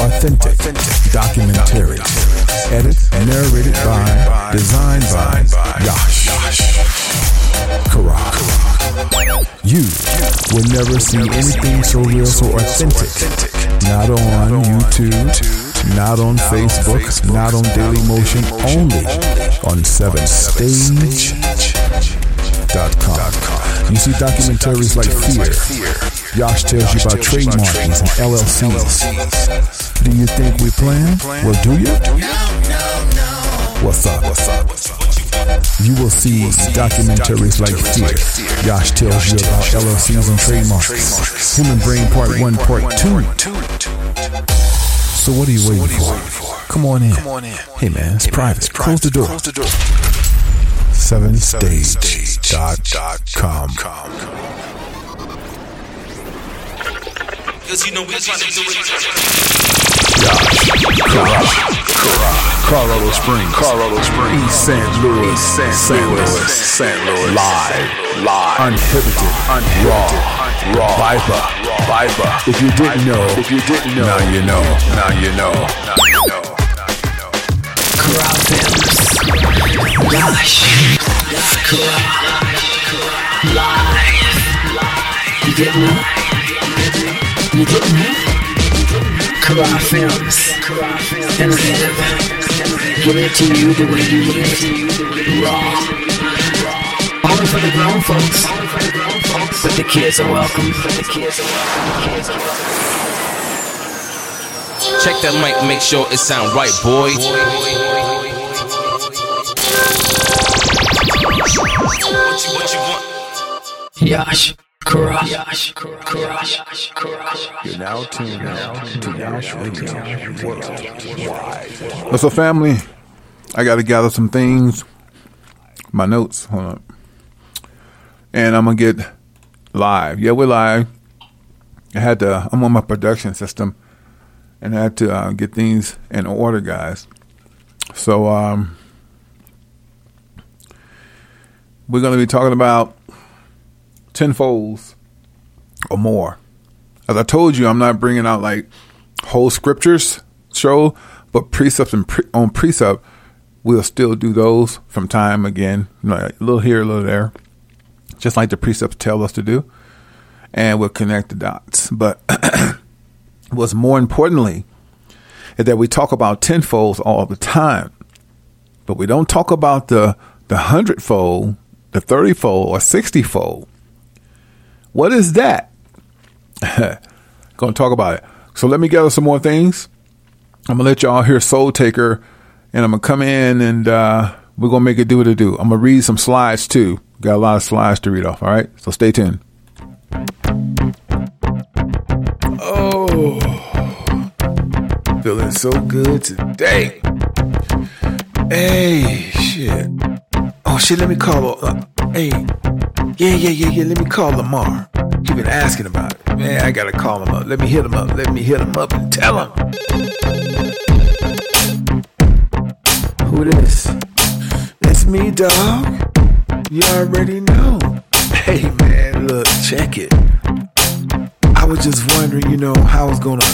Authentic documentary. Edit narrated by, designed by Yash. Karak. You will never see anything so real, so authentic. Not on YouTube, not on Facebook, not on Daily Motion, only on 7stage.com. You see documentaries like Fear. Yash tells you about trademarks and LLCs. Do you think we plan? Well, do you? What's up? What's up? You will see documentaries like Fear. Yash tells you about LLCs and trademarks. Human Brain Part 1, Part 2. So what are you waiting for? Come on in. Hey man, it's private. Close the door. 7stage.com. Cause you know we trying to do it. Colorado Springs. Colorado Springs. East St. Louis. St. Louis. St. Louis. Live. Live. Uninhibited. Unraw. Raw. Viper. Viper. If you didn't know. If you didn't know. Now you know. Now you know. Now you know. Gosh. You didn't know? You didn't. Give it to you the way you live. Raw. For the grown folks. But the kids are welcome. But the kids are welcome. Check that mic, make sure it sound right, boy. What you, what you want? Yash. Kara. Yash. Kara. Kara. You're now tuned out to Yash Radio Worldwide. What's up, family? I got to gather some things. My notes. Hold on. And I'm going to get live. Yeah, we're live. I had to, I'm on my production system and I had to uh, get things in order, guys. So, um, we're going to be talking about tenfolds or more. As I told you, I'm not bringing out like whole scriptures show, but precepts and pre- on precept, we'll still do those from time again, a little here, a little there, just like the precepts tell us to do, and we'll connect the dots. But what's more importantly is that we talk about tenfolds all the time, but we don't talk about the the hundredfold, the thirtyfold, or sixtyfold. What is that? Gonna talk about it. So let me gather some more things. I'm gonna let y'all hear Soul Taker, and I'm gonna come in and uh, we're gonna make it do what it do. I'm gonna read some slides too. Got a lot of slides to read off. All right, so stay tuned. Oh, feeling so good today. Hey, shit. Oh shit, let me call. Uh, hey, yeah, yeah, yeah, yeah. Let me call Lamar. He been asking about it. Man, I gotta call him up. Let me hit him up. Let me hit him up and tell him. Who this? It's me, dog. You already know. Hey man, look, check it. I was just wondering, you know, how I was gonna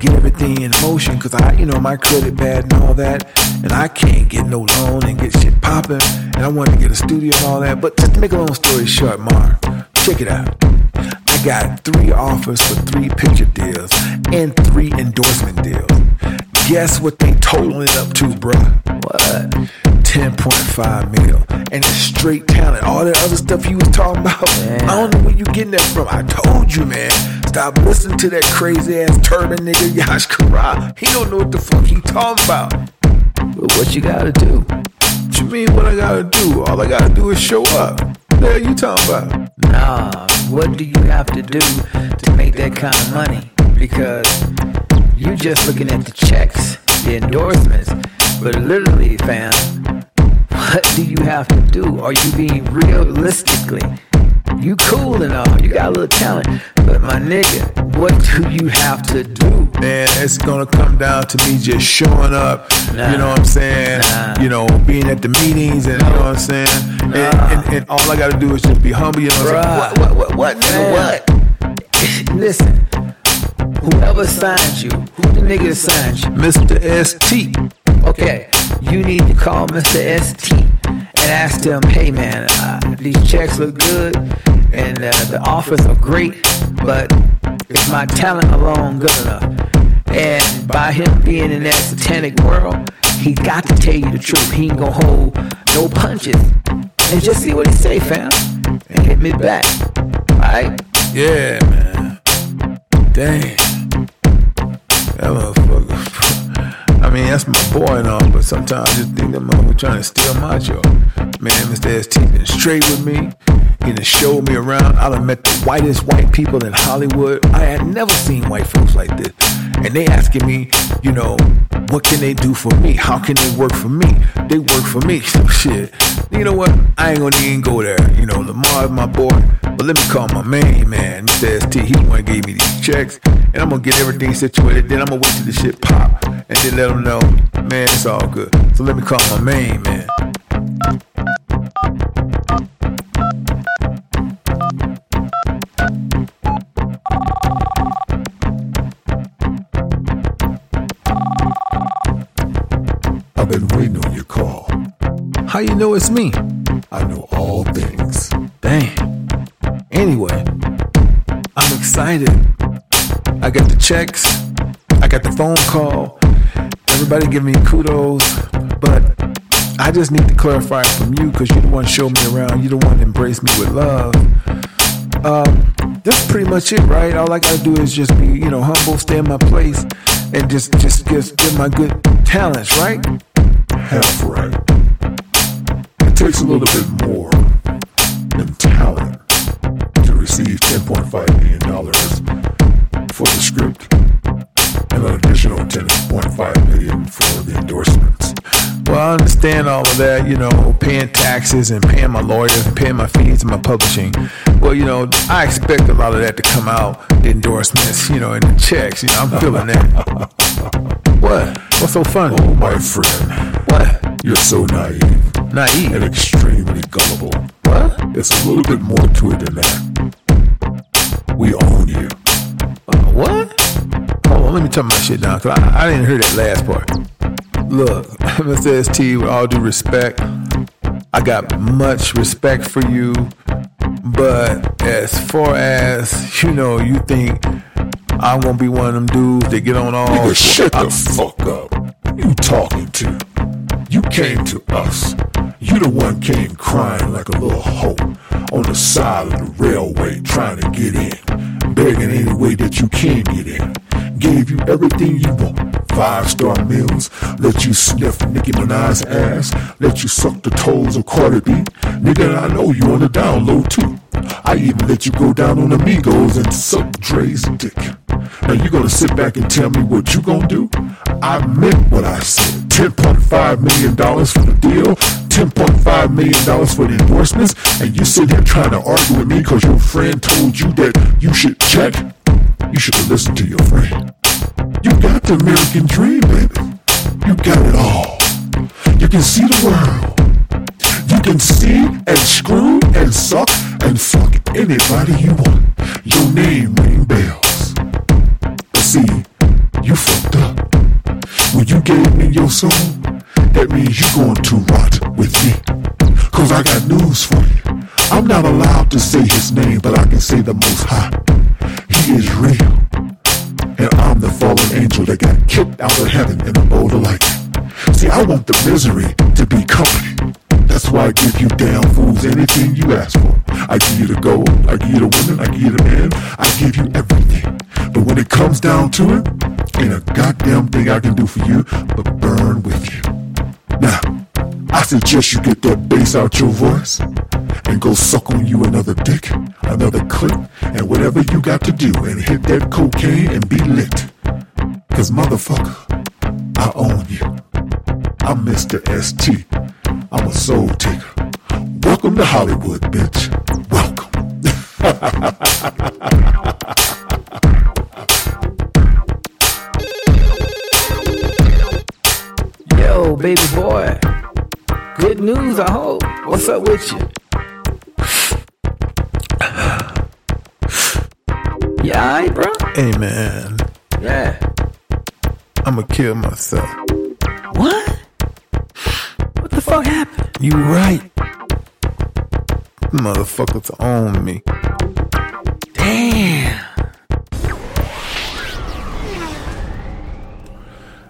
get everything in motion, cause I, you know, my credit bad and all that, and I can't get no loan and get shit popping, and I wanted to get a studio and all that. But just to make a long story short, Mar, check it out. I got three offers for three picture deals and three endorsement deals. Guess what they totaling it up to, bruh? What? 10.5 mil. And it's straight talent. All that other stuff you was talking about, man. I don't know where you getting that from. I told you, man. Stop listening to that crazy ass turban nigga Yash Kara. He don't know what the fuck he talking about. But what you gotta do? What you mean what I gotta do? All I gotta do is show up. What the hell you talking about? Nah, what do you have to do to make that kind of money? Because you just looking at the checks, the endorsements, but literally, fam, what do you have to do? Are you being realistically? You cool and all, you got a little talent, but my nigga, what do you have to do? Man, it's gonna come down to me just showing up. Nah. You know what I'm saying? Nah. You know, being at the meetings and you know what I'm saying. And, and, and all I gotta do is just be humble. You know what I'm saying? What? What? What? What? Nigga, what? Listen, whoever signed you, who the nigga signed you? Mr. ST. Okay, you need to call Mr. ST and ask them, hey man, uh, these checks look good and uh, the offers are great, but is my talent alone good enough? And by him being in that satanic world, he got to tell you the truth. He ain't gonna hold no punches. And just see what he say, fam. And hit me back. Alright? Yeah, man. Damn. That motherfucker. Mean, that's my boy and all, but sometimes I just think that motherfucker trying to steal my job. Man, Mr. ST been straight with me. He done showed me around. I done met the whitest white people in Hollywood. I had never seen white folks like this. And they asking me, you know, what can they do for me? How can they work for me? They work for me. So shit. You know what? I ain't gonna even go there. You know, Lamar my boy. But let me call my main man, Mr. ST. He the one gave me these checks. And I'm gonna get everything situated. Then I'm gonna wait till the shit pop. And then let them know, man, it's all good. So let me call my main man. I've been waiting on your call. How you know it's me? I know all things. Damn. Anyway, I'm excited. I got the checks. I got the phone call. Everybody give me kudos. But I just need to clarify from you because you're the one show me around. You're the one embrace me with love. Um, this is pretty much it, right? All I gotta do is just be, you know, humble, stay in my place, and just just give, give my good talents, right? Half right. It takes a little bit more than talent to receive $10.5 million for the script and an additional 10.5 million for the endorsements. Well, I understand all of that, you know, paying taxes and paying my lawyers paying my fees and my publishing. Well, you know, I expect a lot of that to come out, the endorsements, you know, and the checks. You know, I'm feeling that. what? What's so funny? Oh, my friend, What? you're so naive Naive? and extremely gullible. What? There's a little bit more to it than that. We own you. Uh, what? Hold on, let me turn my shit down because I, I didn't hear that last part. Look, Mr. ST, with all due respect, I got much respect for you, but as far as you know, you think I'm gonna be one of them dudes that get on all. Nigga, shut the fuck up. You talking to? You came to us. You the one came crying like a little hoe on the side of the railway trying to get in, begging any way that you can get in. Gave you everything you want. Five star meals, let you sniff Nicki Minaj's ass, let you suck the toes of Cardi B. Nigga, I know you on the download too. I even let you go down on Amigos and suck Dre's dick. Now you gonna sit back and tell me what you gonna do? I meant what I said. $10.5 million for the deal, $10.5 million for the endorsements, and you sit here trying to argue with me because your friend told you that you should check? You should have listened to your friend. You got the American dream, baby. You got it all. You can see the world. You can see and screw and suck and fuck anybody you want. Your name ring bells. see, you fucked up. When you gave me your soul, that means you're going to rot with me. Cause I got news for you. I'm not allowed to say his name, but I can say the most high. He is real. And I'm the fallen angel that got kicked out of heaven in a bowl of lightning. See, I want the misery to be company. That's why I give you damn fools anything you ask for. I give you the gold, I give you the women, I give you the men, I give you everything. But when it comes down to it, ain't a goddamn thing I can do for you but burn with you. Now, I suggest you get that bass out your voice and go suck on you another dick, another clip, and whatever you got to do and hit that cocaine and be lit. Cause motherfucker, I own you. I'm Mr. ST. I'm a soul taker. Welcome to Hollywood, bitch. Yo, baby boy. Good news, I hope. What's up with you? Yeah, alright, bro? Hey, man. Yeah. I'ma kill myself. What? What the fuck happened? You right. Motherfuckers own me. Damn.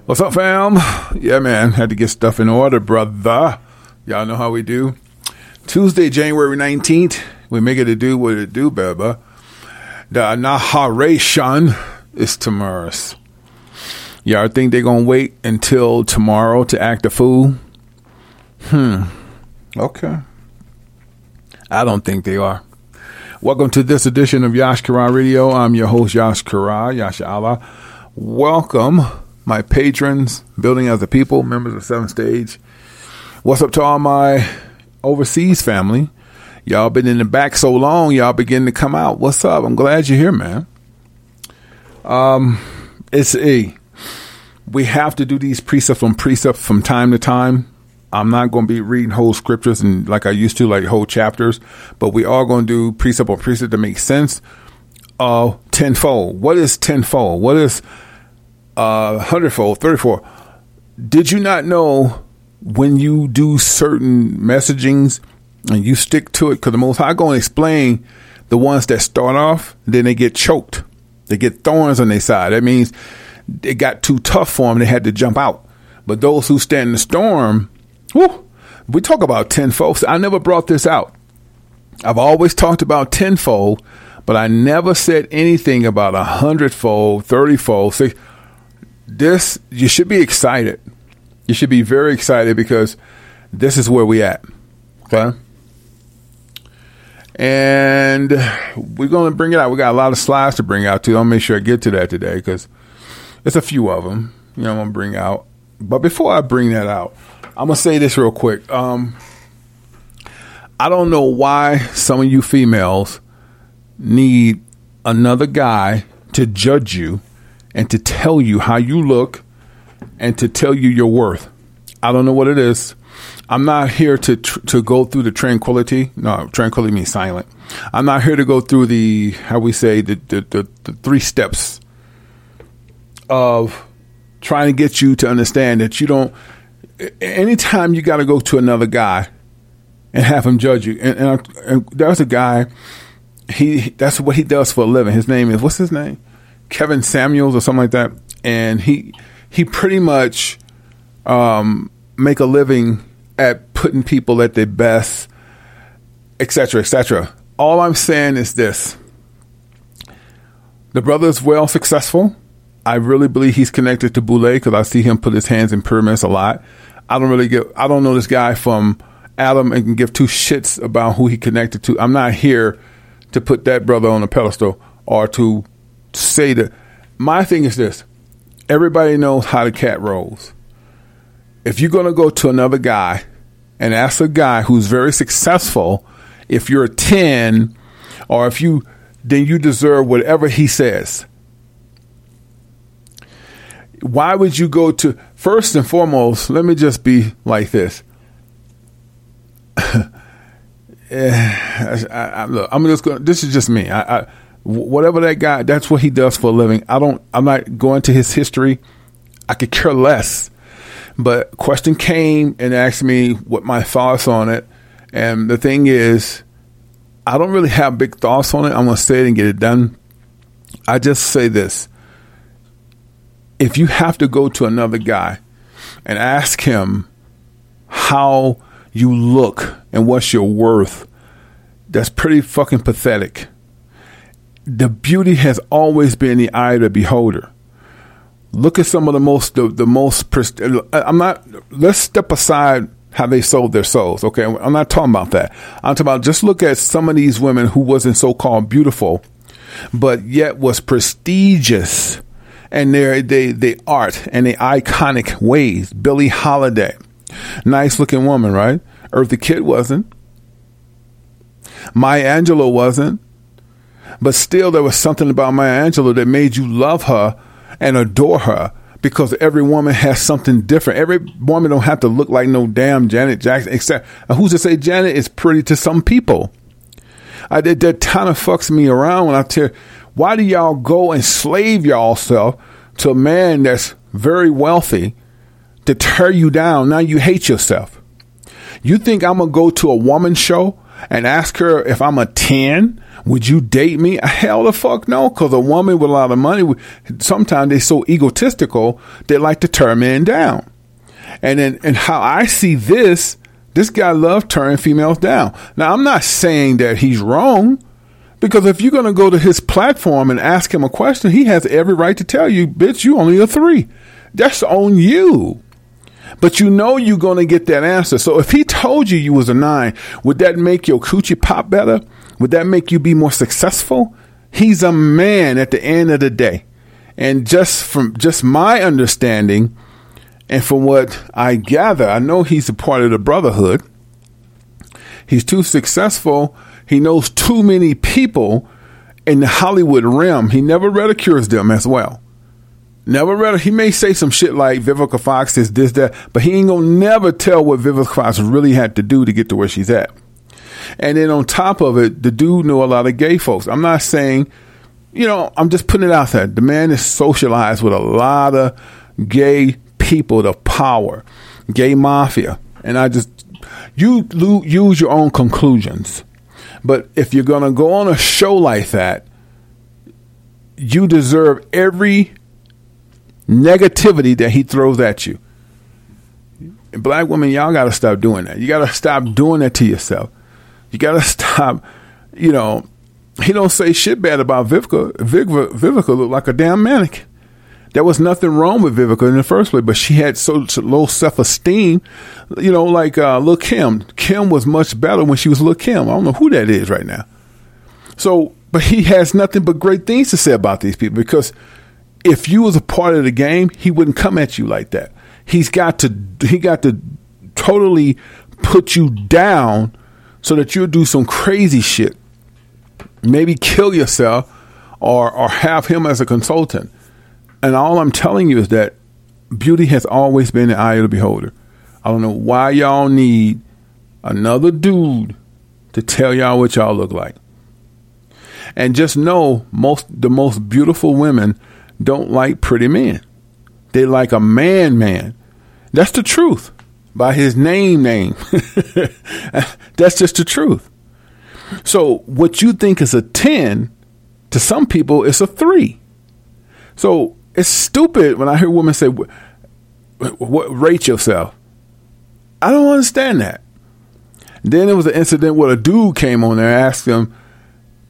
What's up, fam? Yeah, man. Had to get stuff in order, brother. Y'all know how we do. Tuesday, January 19th, we make it to do what it do, baby. The Naharation is tomorrow. Y'all think they're going to wait until tomorrow to act a fool? Hmm. Okay. I don't think they are. Welcome to this edition of Yash Kara Radio. I'm your host, Yash Kara, Allah. Welcome, my patrons, Building as a People, members of Seventh Stage. What's up to all my overseas family? Y'all been in the back so long, y'all begin to come out. What's up? I'm glad you're here, man. Um, it's a we have to do these precept from precept from time to time. I'm not going to be reading whole scriptures and like I used to, like whole chapters, but we are going to do precept on precept to make sense of tenfold. What is tenfold? What is uh hundredfold, thirty-four? Did you not know when you do certain messagings and you stick to it? Because the Most High going to explain the ones that start off, then they get choked, they get thorns on their side. That means it got too tough for them; they had to jump out. But those who stand in the storm, whew, we talk about tenfold. I never brought this out. I've always talked about tenfold, but I never said anything about a hundredfold, thirtyfold. See, this you should be excited. You should be very excited because this is where we at. Okay. And we're going to bring it out. We got a lot of slides to bring out too. I'll make sure I get to that today because it's a few of them. You know, I'm going to bring out. But before I bring that out, I'm going to say this real quick. Um, I don't know why some of you females need another guy to judge you and to tell you how you look and to tell you your worth. I don't know what it is. I'm not here to to go through the tranquility. No, tranquility means silent. I'm not here to go through the how we say the the, the, the three steps of trying to get you to understand that you don't. Anytime you got to go to another guy and have him judge you, and, and, and there's a guy. He that's what he does for a living. His name is what's his name? Kevin Samuels or something like that. And he he pretty much um, make a living at putting people at their best, etc., etc. All I'm saying is this: the brother is well successful. I really believe he's connected to Boule because I see him put his hands in pyramids a lot. I don't really get. I don't know this guy from Adam and can give two shits about who he connected to. I'm not here to put that brother on a pedestal or to say that. My thing is this: everybody knows how the cat rolls. If you're going to go to another guy and ask a guy who's very successful, if you're a 10 or if you, then you deserve whatever he says. Why would you go to, first and foremost, let me just be like this. Eh, I, I, look, I'm just going. This is just me. I, I, Whatever that guy, that's what he does for a living. I don't. I'm not going to his history. I could care less. But question came and asked me what my thoughts on it, and the thing is, I don't really have big thoughts on it. I'm going to say it and get it done. I just say this: if you have to go to another guy and ask him how you look and what's your worth, that's pretty fucking pathetic. The beauty has always been the eye of the beholder. Look at some of the most the, the most. I'm not. Let's step aside how they sold their souls. Okay, I'm not talking about that. I'm talking about just look at some of these women who wasn't so called beautiful, but yet was prestigious, and their they they art and the iconic ways. Billie Holiday, nice looking woman, right? Eartha Kitt wasn't. Maya Angelou wasn't. But still, there was something about Maya Angelou that made you love her and adore her because every woman has something different. Every woman don't have to look like no damn Janet Jackson. Except who's to say Janet is pretty to some people? I did that kind of fucks me around when I tell. Why do y'all go and slave y'all self to a man that's very wealthy to tear you down? Now you hate yourself. You think I'm gonna go to a woman show and ask her if I'm a 10? Would you date me? Hell the fuck no, because a woman with a lot of money, sometimes they're so egotistical, they like to turn men down. And then, and how I see this, this guy loves turning females down. Now, I'm not saying that he's wrong, because if you're going to go to his platform and ask him a question, he has every right to tell you, bitch, you only a three. That's on you. But you know you're going to get that answer. So if he told you you was a nine, would that make your coochie pop better? Would that make you be more successful? He's a man at the end of the day. And just from just my understanding and from what I gather, I know he's a part of the brotherhood. He's too successful. He knows too many people in the Hollywood realm. He never ridicules them as well. Never read. He may say some shit like Vivica Fox is this that, but he ain't gonna never tell what Vivica Fox really had to do to get to where she's at. And then on top of it, the dude knew a lot of gay folks. I'm not saying, you know, I'm just putting it out there. The man is socialized with a lot of gay people, the power, gay mafia, and I just you lo- use your own conclusions. But if you're gonna go on a show like that, you deserve every negativity that he throws at you. Black women, y'all got to stop doing that. You got to stop doing that to yourself. You got to stop. You know, he don't say shit bad about Vivica. Vivica, Vivica looked like a damn mannequin. There was nothing wrong with Vivica in the first place, but she had so, so low self esteem. You know, like uh, Lil Kim. Kim was much better when she was Lil Kim. I don't know who that is right now. So, but he has nothing but great things to say about these people because if you was a part of the game, he wouldn't come at you like that. He's got to he got to totally put you down so that you'll do some crazy shit. Maybe kill yourself or or have him as a consultant. And all I'm telling you is that beauty has always been the eye of the beholder. I don't know why y'all need another dude to tell y'all what y'all look like. And just know most the most beautiful women don't like pretty men. They like a man man. That's the truth. By his name name. That's just the truth. So what you think is a 10 to some people it's a 3. So it's stupid when I hear women say what, rate yourself. I don't understand that. Then there was an incident where a dude came on there and asked him,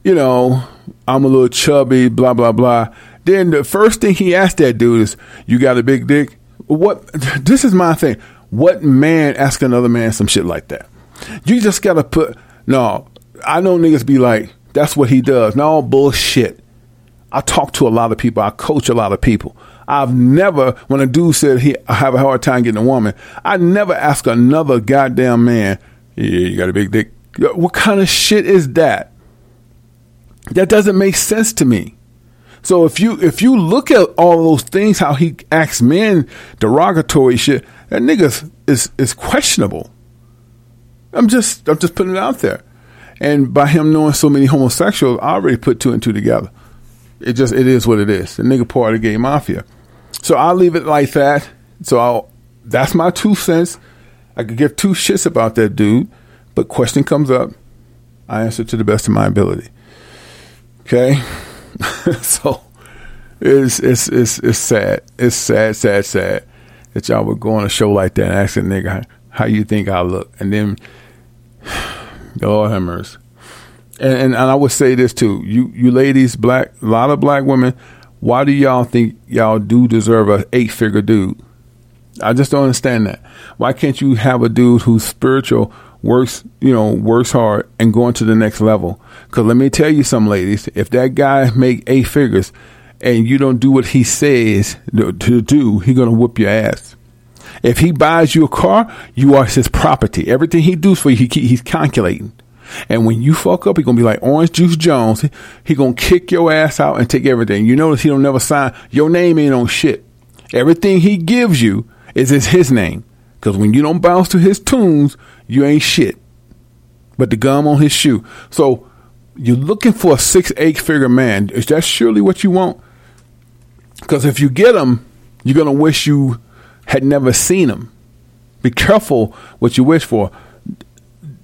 you know, I'm a little chubby, blah blah blah. Then the first thing he asked that dude is, "You got a big dick?" What? This is my thing. What man ask another man some shit like that? You just gotta put. No, I know niggas be like, "That's what he does." No bullshit. I talk to a lot of people. I coach a lot of people. I've never, when a dude said he I have a hard time getting a woman, I never ask another goddamn man, "Yeah, you got a big dick." What kind of shit is that? That doesn't make sense to me. So if you if you look at all those things, how he acts men derogatory shit, that nigga is is questionable. I'm just I'm just putting it out there, And by him knowing so many homosexuals, I already put two and two together. It just it is what it is. The nigga part of the gay mafia. So I'll leave it like that. So I'll, that's my two cents. I could give two shits about that dude, but question comes up, I answer to the best of my ability. Okay, so it's it's it's it's sad. It's sad, sad, sad that y'all would go on a show like that and ask a nigga how, you think I look, and then Lord have mercy. And, and and I would say this too: you you ladies, black, a lot of black women. Why do y'all think y'all do deserve a eight figure dude? I just don't understand that. Why can't you have a dude who's spiritual, works, you know, works hard and going to the next level? Because let me tell you some ladies, if that guy make eight figures and you don't do what he says to do, he gonna whoop your ass. If he buys you a car, you are his property. Everything he does for you, he, he's calculating. And when you fuck up, he gonna be like Orange Juice Jones. He, he gonna kick your ass out and take everything. You notice he don't never sign. Your name ain't on shit. Everything he gives you is is his name. Because when you don't bounce to his tunes, you ain't shit. But the gum on his shoe. So you're looking for a six, eight figure man. Is that surely what you want? Because if you get him, you're gonna wish you had never seen him. Be careful what you wish for.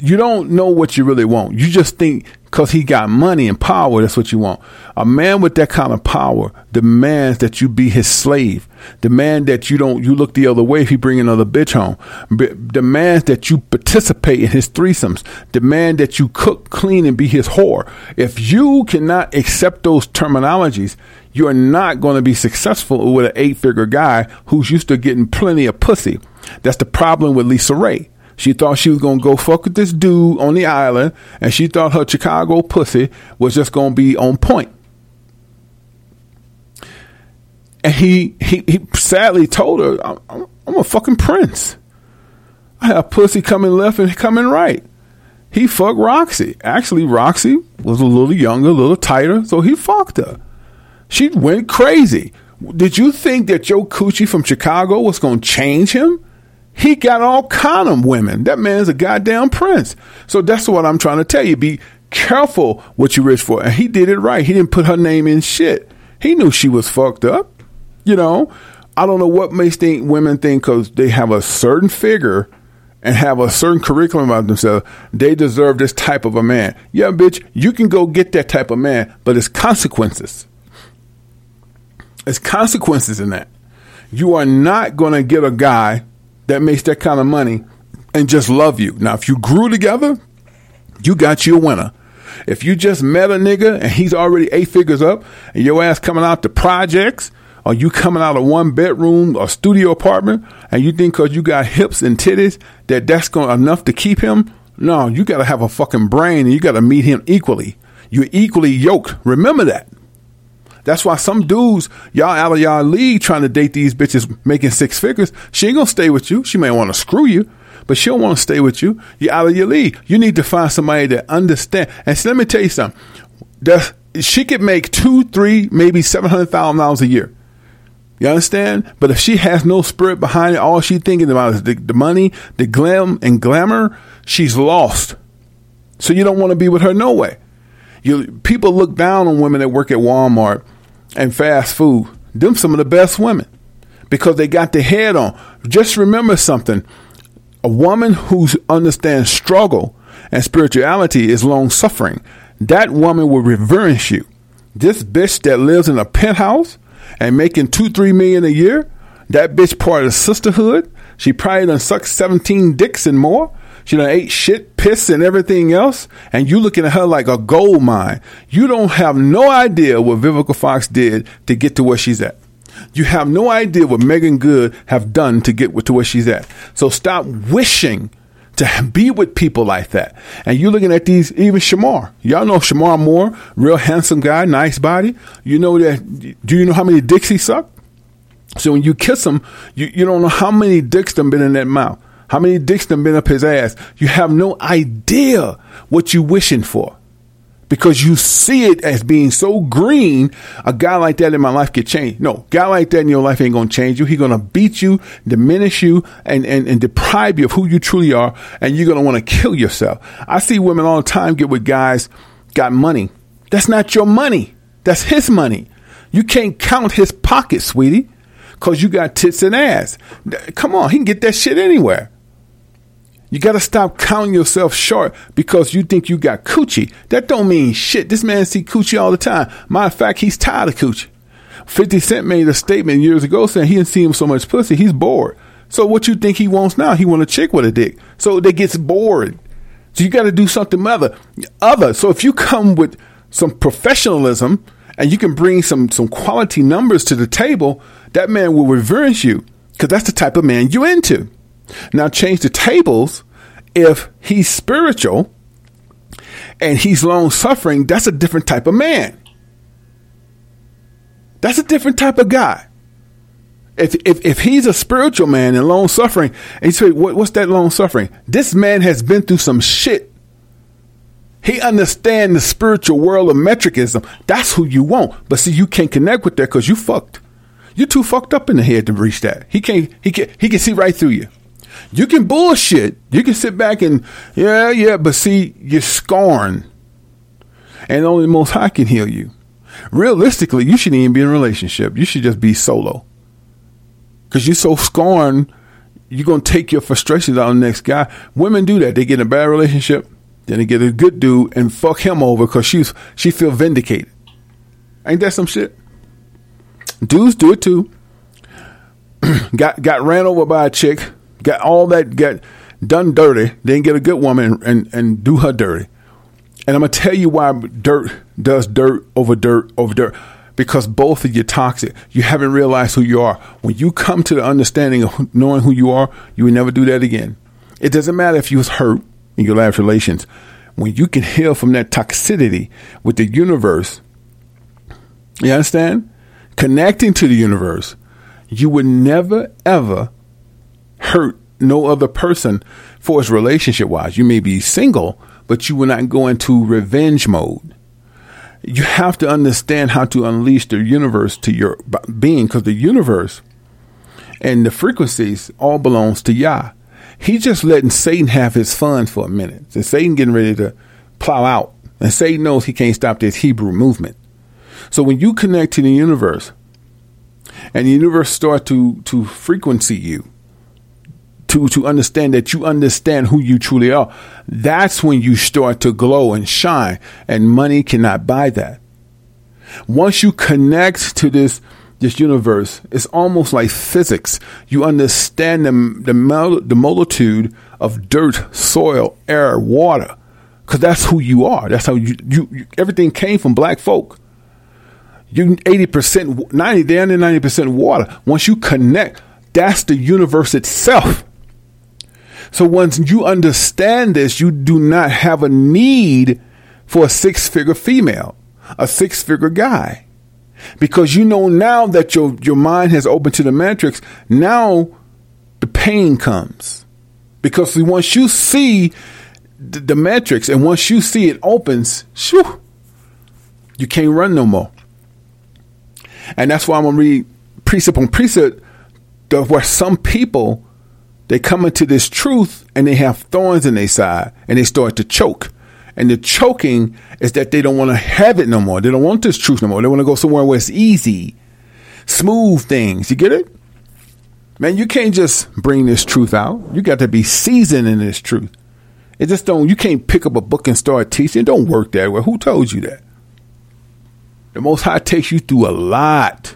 You don't know what you really want. You just think because he got money and power, that's what you want. A man with that kind of power demands that you be his slave. Demand that you don't you look the other way if he bring another bitch home. B- demands that you participate in his threesomes. Demand that you cook, clean, and be his whore. If you cannot accept those terminologies, you are not going to be successful with an eight figure guy who's used to getting plenty of pussy. That's the problem with LisaRaye. She thought she was gonna go fuck with this dude on the island, and she thought her Chicago pussy was just gonna be on point. And he he, he sadly told her, I'm, I'm, a fucking prince. I have pussy coming left and coming right. He fucked Roxy. Actually, Roxy was a little younger, a little tighter, so he fucked her. She went crazy. Did you think that Joe Coochie from Chicago was going to change him? He got all kind of women. That man's a goddamn prince. So that's what I'm trying to tell you. Be careful what you wish for. And he did it right. He didn't put her name in shit. He knew she was fucked up. You know, I don't know what makes think women think because they have a certain figure and have a certain curriculum about themselves, they deserve this type of a man. Yeah, bitch, you can go get that type of man, but it's consequences. There's consequences in that. You are not going to get a guy that makes that kind of money and just love you. Now, if you grew together, you got you a winner. If you just met a nigga and he's already eight figures up and your ass coming out the projects or you coming out of one bedroom or studio apartment and you think because you got hips and titties that that's going enough to keep him, no, you got to have a fucking brain and you got to meet him equally. You're equally yoked. Remember that. That's why some dudes, y'all out of y'all league trying to date these bitches making six figures. She ain't gonna stay with you. She may want to screw you, but she don't want to stay with you. You're out of your league. You need to find somebody that understand. And so let me tell you something. The, she could make two, three, maybe seven hundred thousand dollars a year. You understand? But if she has no spirit behind it, all she's thinking about is the, the money, the glam and glamour, she's lost. So you don't want to be with her no way. You people look down on women that work at Walmart and fast food. Them some of the best women because they got their head on. Just remember something: a woman who understands struggle and spirituality is long suffering. That woman will reverence you. This bitch that lives in a penthouse and making two, three million a year, that bitch part of sisterhood. She probably done sucked 17 dicks and more. She done ate shit, piss, and everything else. And you looking at her like a gold mine. You don't have no idea what Vivica Fox did to get to where she's at. You have no idea what Meagan Good have done to get to where she's at. So stop wishing to be with people like that. And you looking at these, even Shemar. Y'all know Shemar Moore, real handsome guy, nice body. You know that, do you know how many dicks he sucked? So when you kiss him, you, you don't know how many dicks done been in that mouth. How many dicks done been up his ass. You have no idea what you wishing for. because you see it as being so green. A guy like that in my life could change. No, guy like that in your life ain't gonna change you. He gonna beat you, diminish you, and, and, and deprive you of who you truly are, and you're gonna want to kill yourself. I see women all the time get with guys got money. That's not your money. That's his money. You can't count his pockets, sweetie, because you got tits and ass. Come on, he can get that shit anywhere. You got to stop counting yourself short because you think you got coochie. That don't mean shit. This man see coochie all the time. Matter of fact, he's tired of coochie. 50 Cent made a statement years ago saying he didn't see him so much pussy. He's bored. So what you think he wants now? He want a chick with a dick. So they gets bored. So you got to do something other. Other. So if you come with some professionalism and you can bring some some quality numbers to the table, that man will reverence you because that's the type of man you into. Now change the tables. If he's spiritual and he's long suffering, that's a different type of man. That's a different type of guy. If if, if he's a spiritual man and long suffering, and you say, what, what's that long suffering? This man has been through some shit. He understands the spiritual world of metricism. That's who you want. But see, you can't connect with that because you fucked. You're too fucked up in the head to reach that. He can't. He can. He can see right through you. You can bullshit. You can sit back and yeah, yeah, but see, you're scorn, and only the Most High can heal you. Realistically, you shouldn't even be in a relationship. You should just be solo, because you're so scorned. You're gonna take your frustrations out on the next guy. Women do that. They get in a bad relationship, then they get a good dude and fuck him over because she's she feel vindicated. Ain't that some shit? Dudes do it too. got got ran over by a chick got all that got done dirty, then get a good woman and, and, and do her dirty. And I'm gonna tell you why dirt does dirt over dirt over dirt. Because both of you toxic. You haven't realized who you are. When you come to the understanding of knowing who you are, you will never do that again. It doesn't matter if you was hurt in your last relations. When you can heal from that toxicity with the universe, you understand? Connecting to the universe, you would never ever hurt no other person for its relationship wise. You may be single, but you will not go into revenge mode. You have to understand how to unleash the universe to your being because the universe and the frequencies all belongs to Yah. He's just letting Satan have his fun for a minute. So Satan getting ready to plow out. And Satan knows he can't stop this Hebrew movement. So when you connect to the universe and the universe start to, to frequency you, to to understand that you understand who you truly are. That's when you start to glow and shine and money cannot buy that. Once you connect to this this universe it's almost like physics. You understand the the, the multitude of dirt soil air water because that's who you are. That's how you, you, you everything came from black folk. You 80% 90 down to 90% water. Once you connect that's the universe itself so once you understand this, you do not have a need for a six figure female, a six figure guy. Because you know now that your, your mind has opened to the matrix, now the pain comes. Because once you see the, the matrix and once you see it opens, shoo, you can't run no more. And that's why I'm going to read precept on precept where some people they come into this truth and they have thorns in their side and they start to choke. And the choking is that they don't want to have it no more. They don't want this truth no more. They want to go somewhere where it's easy, smooth things. You get it? Man, you can't just bring this truth out. You got to be seasoned in this truth. It just don't, you can't pick up a book and start teaching. It don't work that way. Who told you that? The Most High takes you through a lot.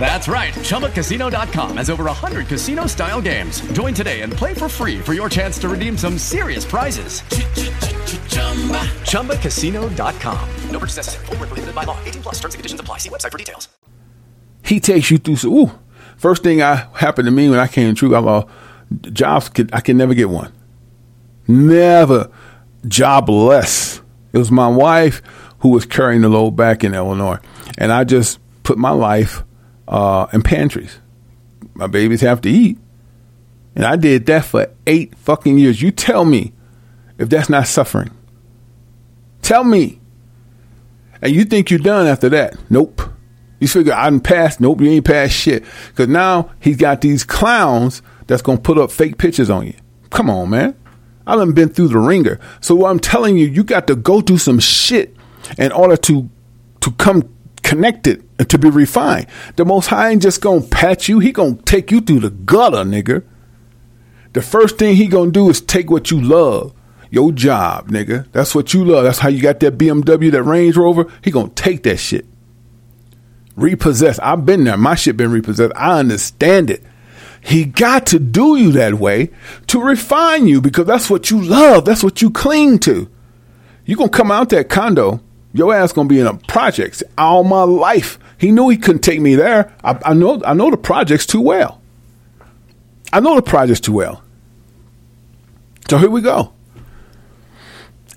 That's right. ChumbaCasino.com has over 100 casino style games. Join today and play for free for your chance to redeem some serious prizes. ChumbaCasino.com. No purchase necessary. Where prohibited by law. 18 plus terms and conditions apply. See website for details. He takes you through. So, ooh, first thing I happened to me when I came through, I thought jobs. I can never get one. Never jobless. It was my wife who was carrying the load back in Illinois, and I just put my life uh, in pantries. My babies have to eat, and I did that for eight fucking years. You tell me if that's not suffering. Tell me. And you think you're done after that? Nope. You figure I'm past. Nope, you ain't past shit. Because now he's got these clowns that's gonna put up fake pictures on you. Come on, man. I done been through the ringer. So what I'm telling you, you got to go through some shit in order to to come connected to be refined. The Most High ain't just gonna pat you. He gonna take you through the gutter, nigga. The first thing he gonna do is take what you love, your job, nigga. That's what you love. That's how you got that BMW, that Range Rover. He gonna take that shit. Repossess. I've been there. My shit been repossessed. I understand it. He got to do you that way to refine you because that's what you love. That's what you cling to. You gonna come out that condo, your ass gonna be in a projects all my life. He knew he couldn't take me there. I, I know I know the projects too well. I know the projects too well. So here we go.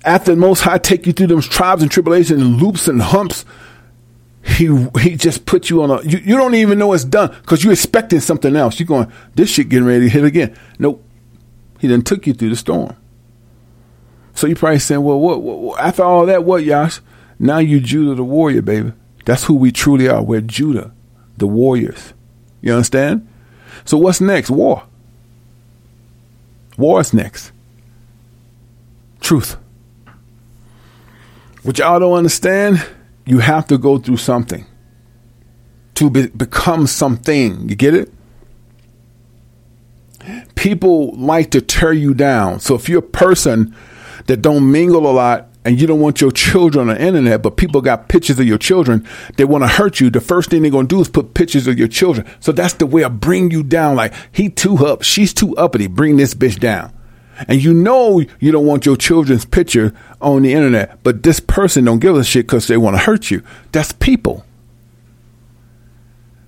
After the Most High take you through them tribes and tribulations and loops and humps, he he just put you on a you, you don't even know it's done because you're expecting something else. You're going, this shit getting ready to hit again. Nope. He then took you through the storm. So you probably saying, well, what, what after all that, what, Yash? Now you Judah the warrior, baby. That's who we truly are. We're Judah, the warriors. You understand? So what's next? War. War is next. Truth. What y'all don't understand, you have to go through something to be, become something. You get it? People like to tear you down. So if you're a person that don't mingle a lot and you don't want your children on the internet, but people got pictures of your children, they want to hurt you. The first thing they're going to do is put pictures of your children. So that's the way I bring you down. Like he too up, she's too uppity. Bring this bitch down. And you know you don't want your children's picture on the internet, but this person don't give a shit because they want to hurt you. That's people.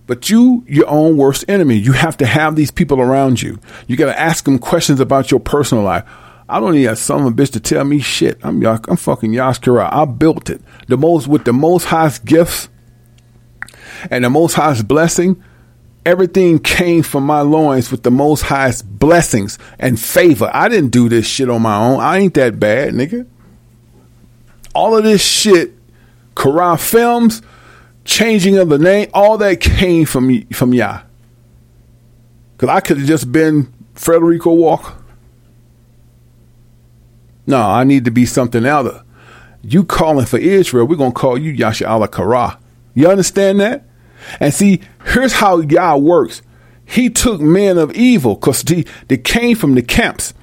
But you, your own worst enemy. You have to have these people around you. You got to ask them questions about your personal life. I don't need a son of a bitch to tell me shit. I'm I'm fucking Yaskara. I built it. The most with the most highest gifts and the most highest blessing. Everything came from my loins with the most highest blessings and favor. I didn't do this shit on my own. I ain't that bad, nigga. All of this shit, Kara films, changing of the name, all that came from me from Yah. Cause I could have just been Frederico Walker. No, I need to be something other. You calling for Israel, we're gonna call you Yasha Allah Kara. You understand that? And see, here's how Yah works. He took men of evil because they, they came from the camps.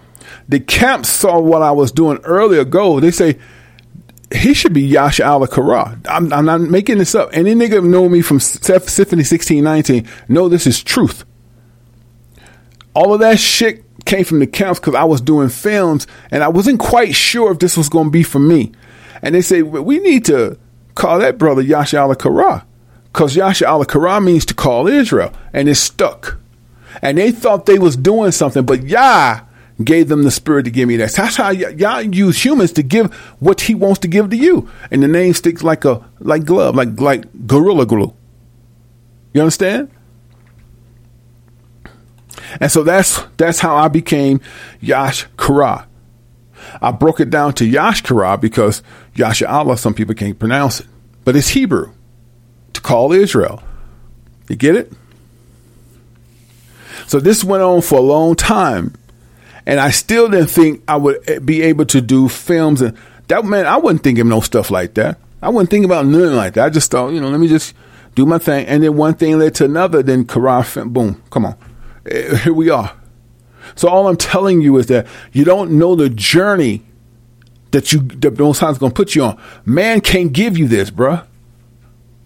The camps saw what I was doing earlier ago. They say, he should be Yasha Allah Kara. I'm, I'm, not making this up. Any nigga know me from Symphony 1619 know this is truth. All of that shit came from the camps because I was doing films and I wasn't quite sure if this was going to be for me. And they say, we need to call that brother Yasha Allah Kara because Yasha Allah Kara means to call Israel and it's stuck. And they thought they was doing something, but Yah gave them the spirit to give me that. That's how Yah use humans to give what he wants to give to you. And the name sticks like a like glove, like like gorilla glue. You understand? And so that's that's how I became Yash Kara. I broke it down to Yash Kara because Yasha Allah, some people can't pronounce it. But it's Hebrew to call Israel. You get it? So this went on for a long time. And I still didn't think I would be able to do films and that man, I wasn't thinking no stuff like that. I wasn't thinking about nothing like that. I just thought, you know, let me just do my thing. And then one thing led to another, then Kara film, boom, come on. Eh, here we are. So all I'm telling you is that you don't know the journey that you that High going to put you on. Man can't give you this, bruh.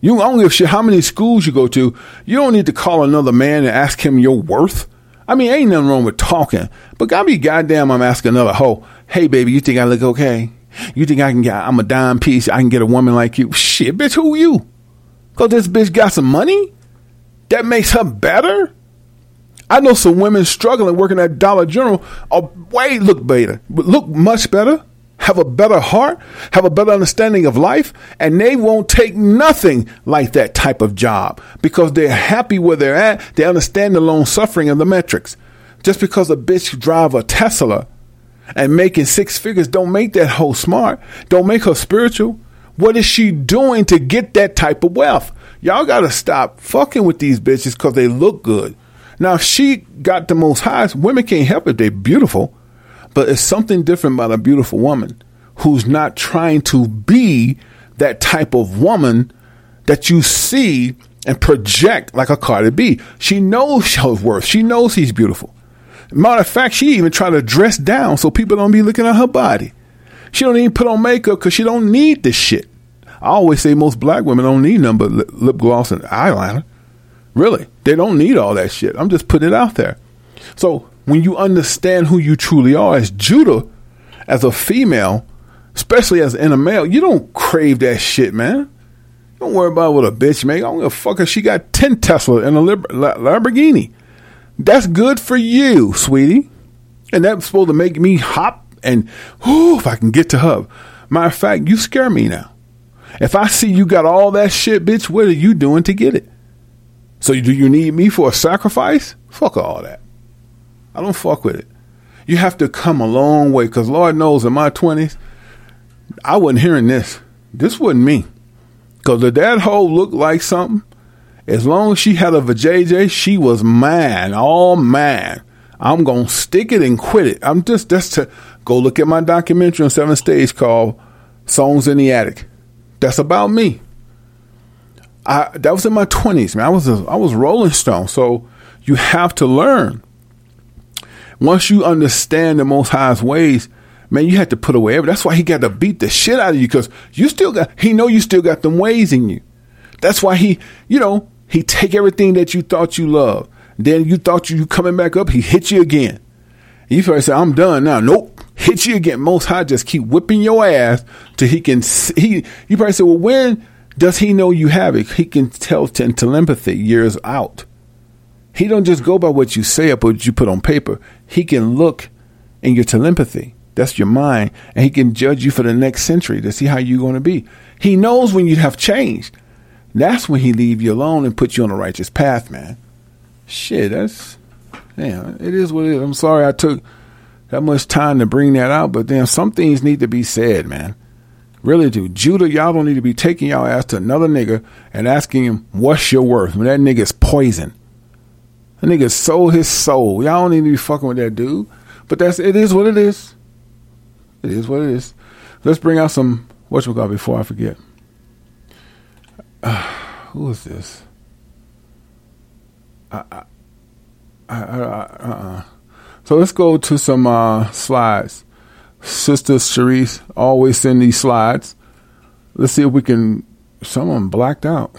You I don't shit how many schools you go to. You don't need to call another man and ask him your worth. I mean, ain't nothing wrong with talking, but gotta be goddamn. I'm asking another hoe. Hey, baby, you think I look okay? You think I can get? I'm a dime piece. I can get a woman like you. Shit, bitch, who you? Cause this bitch got some money. That makes her better. I know some women struggling working at Dollar General are way look better, look much better, have a better heart, have a better understanding of life, and they won't take nothing like that type of job because they're happy where they're at. They understand the lone suffering and the metrics. Just because a bitch drive a Tesla and making six figures don't make that hoe smart, don't make her spiritual. What is she doing to get that type of wealth? Y'all gotta stop fucking with these bitches because they look good. Now, if she got the most highs, women can't help it. They're beautiful. But it's something different about a beautiful woman who's not trying to be that type of woman that you see and project like a Cardi B. She knows her worth. She knows he's beautiful. Matter of fact, she even try to dress down so people don't be looking at her body. She don't even put on makeup because she don't need this shit. I always say most black women don't need nothing but lip gloss and eyeliner. Really, they don't need all that shit. I'm just putting it out there. So when you understand who you truly are as Judah, as a female, especially as in a male, you don't crave that shit, man. Don't worry about what a bitch make. I don't give a fuck if she got 10 Tesla and a Lamborghini. That's good for you, sweetie. And that's supposed to make me hop and, whoo, if I can get to her. Matter of fact, you scare me now. If I see you got all that shit, bitch, what are you doing to get it? So do you need me for a sacrifice? Fuck all that. I don't fuck with it. You have to come a long way because Lord knows in my 20s, I wasn't hearing this. This wasn't me. Because if that hoe looked like something, as long as she had a vajayjay, she was mine, all mine. I'm going to stick it and quit it. I'm just, that's to go look at my documentary on Seven Stage called Songs in the Attic. That's about me. I that was in my twenties, man. I was a, I was Rolling Stone. So you have to learn. Once you understand the Most High's ways, man, you had to put away. Everything. That's why he got to beat the shit out of you because you still got. He know you still got them ways in you. That's why he, you know, he take everything that you thought you loved. Then you thought you coming back up. He hit you again. You probably say, "I'm done now." Nope, hit you again. Most High just keep whipping your ass till he can. He. You probably say, "Well, when?" Does he know you have it? He can tell in telepathy years out. He don't just go by what you say or what you put on paper. He can look in your telepathy. That's your mind, and he can judge you for the next century to see how you're going to be. He knows when you have changed. That's when he leave you alone and put you on a righteous path, man. Shit, that's yeah, it is what it is. I'm sorry I took that much time to bring that out, but damn, some things need to be said, man. Really do. Judah, y'all don't need to be taking y'all ass to another nigga and asking him, what's your worth? When that nigga's poison. That nigga sold his soul. Y'all don't need to be fucking with that dude. But that's it is what it is. It is what it is. Let's bring out some what you got before I forget. Uh, who is this? I, I, I, I, uh-uh. So let's go to some uh, slides. Sister Sharice always send these slides. Let's see if we can. Someone blacked out.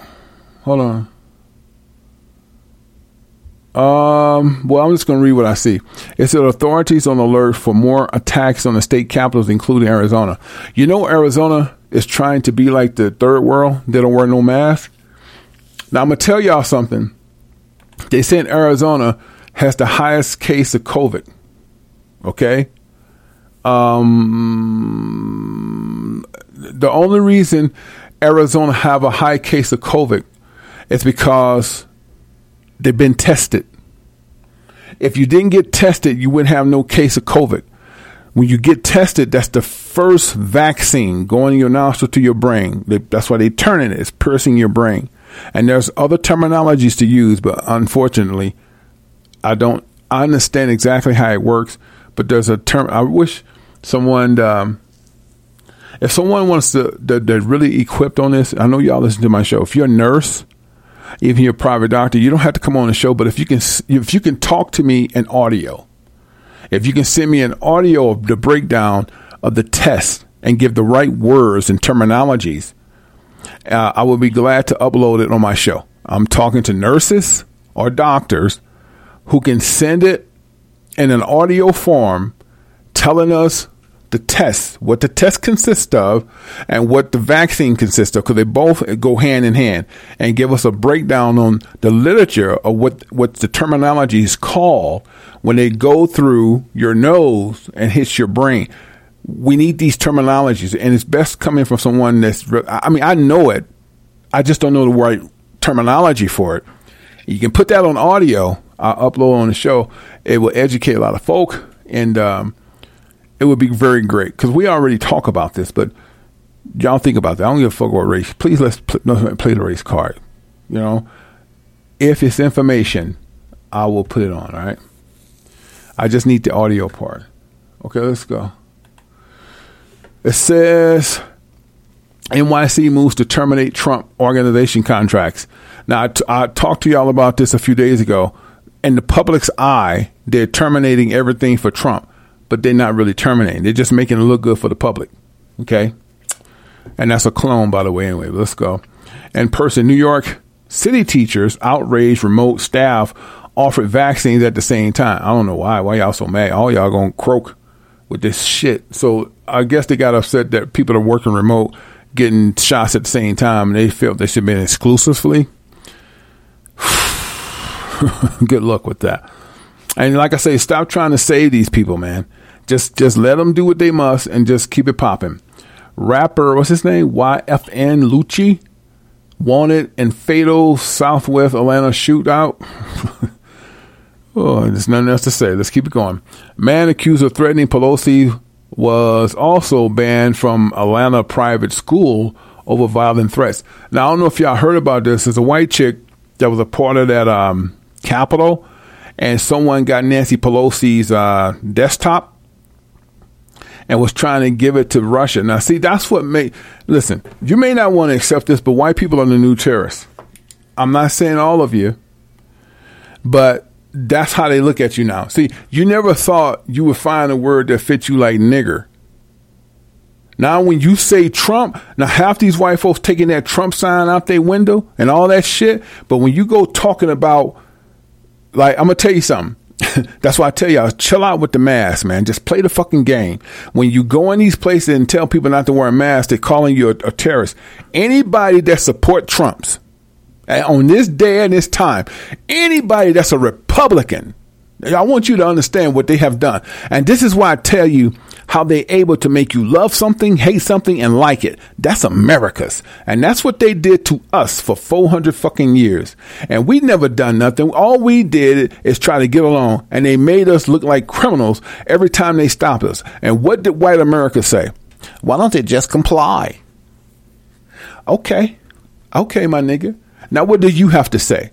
Hold on. Um, well, I'm just going to read what I see. It said authorities on alert for more attacks on the state capitals, including Arizona. You know, Arizona is trying to be like the third world. They don't wear no mask. Now, I'm going to tell y'all something. They said Arizona has the highest case of COVID. Okay? Um, the only reason Arizona have a high case of COVID is because they've been tested. If you didn't get tested, you wouldn't have no case of COVID. When you get tested, that's the first vaccine going in your nostril to your brain. That's why they turn it. It's piercing your brain. And there's other terminologies to use, but unfortunately, I don't. I understand exactly how it works, but there's a term. I wish someone, um, if someone wants to, they're really equipped on this. I know y'all listen to my show. If you're a nurse, even you're a private doctor, you don't have to come on the show. But if you can, if you can talk to me in audio, if you can send me an audio of the breakdown of the test and give the right words and terminologies, uh, I would be glad to upload it on my show. I'm talking to nurses or doctors who can send it in an audio form telling us the test, what the test consists of, and what the vaccine consists of, because they both go hand in hand, and give us a breakdown on the literature of what what the terminology is called when they go through your nose and hits your brain. We need these terminologies, and it's best coming from someone that's. I mean, I know it, I just don't know the right terminology for it. You can put that on audio. I'll upload on the show. It will educate a lot of folk, and um, it would be very great because we already talk about this. But y'all think about that. I don't give a fuck about race. Please let's pl- no, play the race card. You know, if it's information, I will put it on. All right. I just need the audio part. Okay, let's go. It says NYC moves to terminate Trump organization contracts. Now, I, t- I talked to y'all about this a few days ago. In the public's eye, they're terminating everything for Trump, but they're not really terminating. They're just making it look good for the public. Okay? And that's a clone, by the way, anyway. Let's go. And person, New York City teachers outraged remote staff offered vaccines at the same time. I don't know why. Why y'all so mad? All y'all gonna croak with this shit. So I guess they got upset that people are working remote getting shots at the same time and they felt they should been exclusively. Good luck with that. And like I say, stop trying to save these people, man. Just just let them do what they must and just keep it popping. Rapper, what's his name? YFN Lucci wanted in fatal Southwest Atlanta shootout. oh, there's nothing else to say. Let's keep it going. Man accused of threatening Pelosi was also banned from Atlanta private school over violent threats. Now I don't know if y'all heard about this. There's a white chick that was a part of that um, Capitol, and someone got Nancy Pelosi's uh, desktop and was trying to give it to Russia. Now, see, that's what made. Listen, you may not want to accept this, but white people are the new terrorists. I'm not saying all of you, but that's how they look at you now. See, you never thought you would find a word that fits you like nigger. Now, when you say Trump, now half these white folks taking that Trump sign out their window and all that shit. But when you go talking about, like, I'm gonna tell you something. That's why I tell y'all, chill out with the mask, man. Just play the fucking game. When you go in these places and tell people not to wear a mask, they're calling you a, a terrorist. Anybody that support Trumps uh, on this day and this time, anybody that's a Republican, I want you to understand what they have done. And this is why I tell you how they able to make you love something, hate something, and like it. That's America's. And that's what they did to us for 400 fucking years. And we never done nothing. All we did is try to get along. And they made us look like criminals every time they stopped us. And what did white America say? Why don't they just comply? Okay. Okay, my nigga. Now what do you have to say?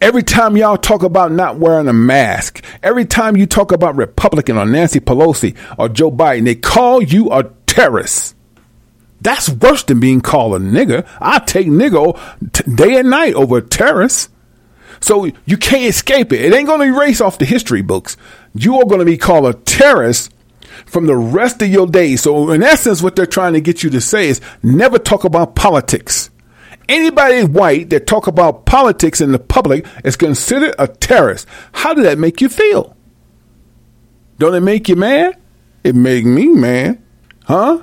Every time y'all talk about not wearing a mask, every time you talk about Republican or Nancy Pelosi or Joe Biden, they call you a terrorist. That's worse than being called a nigger. I take nigger t- day and night over terrorist. So you can't escape it. It ain't going to erase off the history books. You are going to be called a terrorist from the rest of your days. So in essence, what they're trying to get you to say is never talk about politics. Anybody white that talk about politics in the public is considered a terrorist. How did that make you feel? Don't it make you mad? It made me mad. Huh?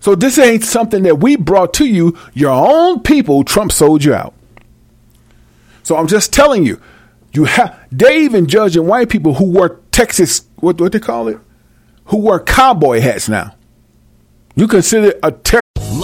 So this ain't something that we brought to you. Your own people, Trump sold you out. So I'm just telling you, you have Dave and Judge and white people who wear Texas what what they call it? Who wear cowboy hats now. You consider a terrorist.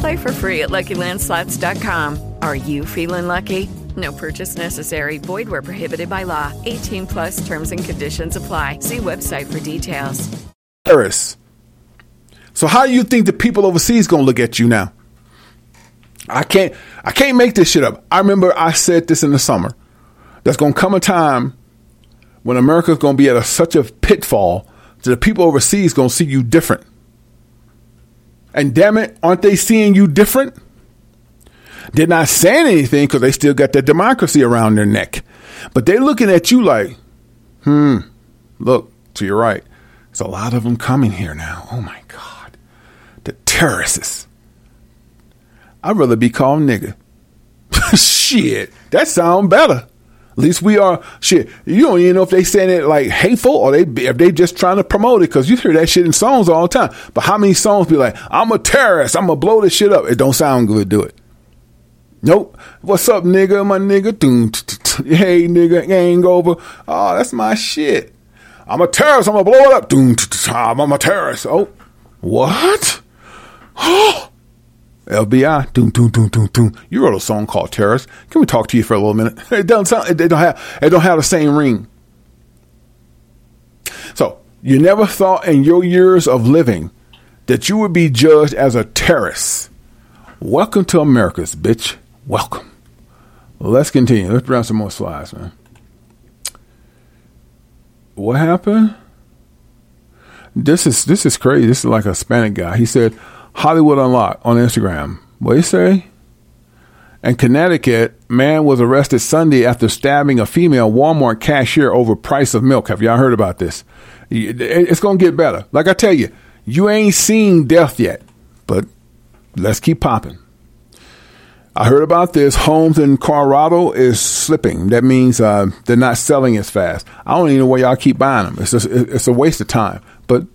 Play for free at LuckyLandSlots.com. Are you feeling lucky? No purchase necessary. Void where prohibited by law. 18 plus terms and conditions apply. See website for details. Paris. So how do you think the people overseas gonna look at you now? I can't I can't make this shit up. I remember I said this in the summer. There's gonna come a time when America's gonna be at a, such a pitfall that the people overseas gonna see you different. And damn it, aren't they seeing you different? They're not saying anything because they still got that democracy around their neck. But they're looking at you like, hmm, look to your right. There's a lot of them coming here now. Oh my God. The terrorists. I'd rather be called nigga. shit, that sound better. At least we are shit. You don't even know if they saying it like hateful or they if they just trying to promote it because you hear that shit in songs all the time. But how many songs be like, "I'm a terrorist, I'm gonna blow this shit up"? It don't sound good. Do it. Nope. What's up, nigga? My nigga. Hey, nigga. Gang over. Oh, that's my shit. I'm a terrorist. I'm gonna blow it up. I'm a terrorist. Oh, what? Oh. LBI, doom, doom, doom, doom, doom. You wrote a song called "Terrorist." Can we talk to you for a little minute? It doesn't sound. It, don't have. It don't have the same ring. So you never thought in your years of living that you would be judged as a terrorist. Welcome to America's bitch. Welcome. Let's continue. Let's run some more slides, man. What happened? This is this is crazy. This is like a Hispanic guy. He said Hollywood Unlocked on Instagram. What you say? In Connecticut, man was arrested Sunday after stabbing a female Walmart cashier over price of milk. Have y'all heard about this? It's going to get better. Like I tell you, you ain't seen death yet, but let's keep popping. I heard about this. Homes in Colorado is slipping. That means uh, they're not selling as fast. I don't even know why y'all keep buying them. It's just, it's a waste of time. But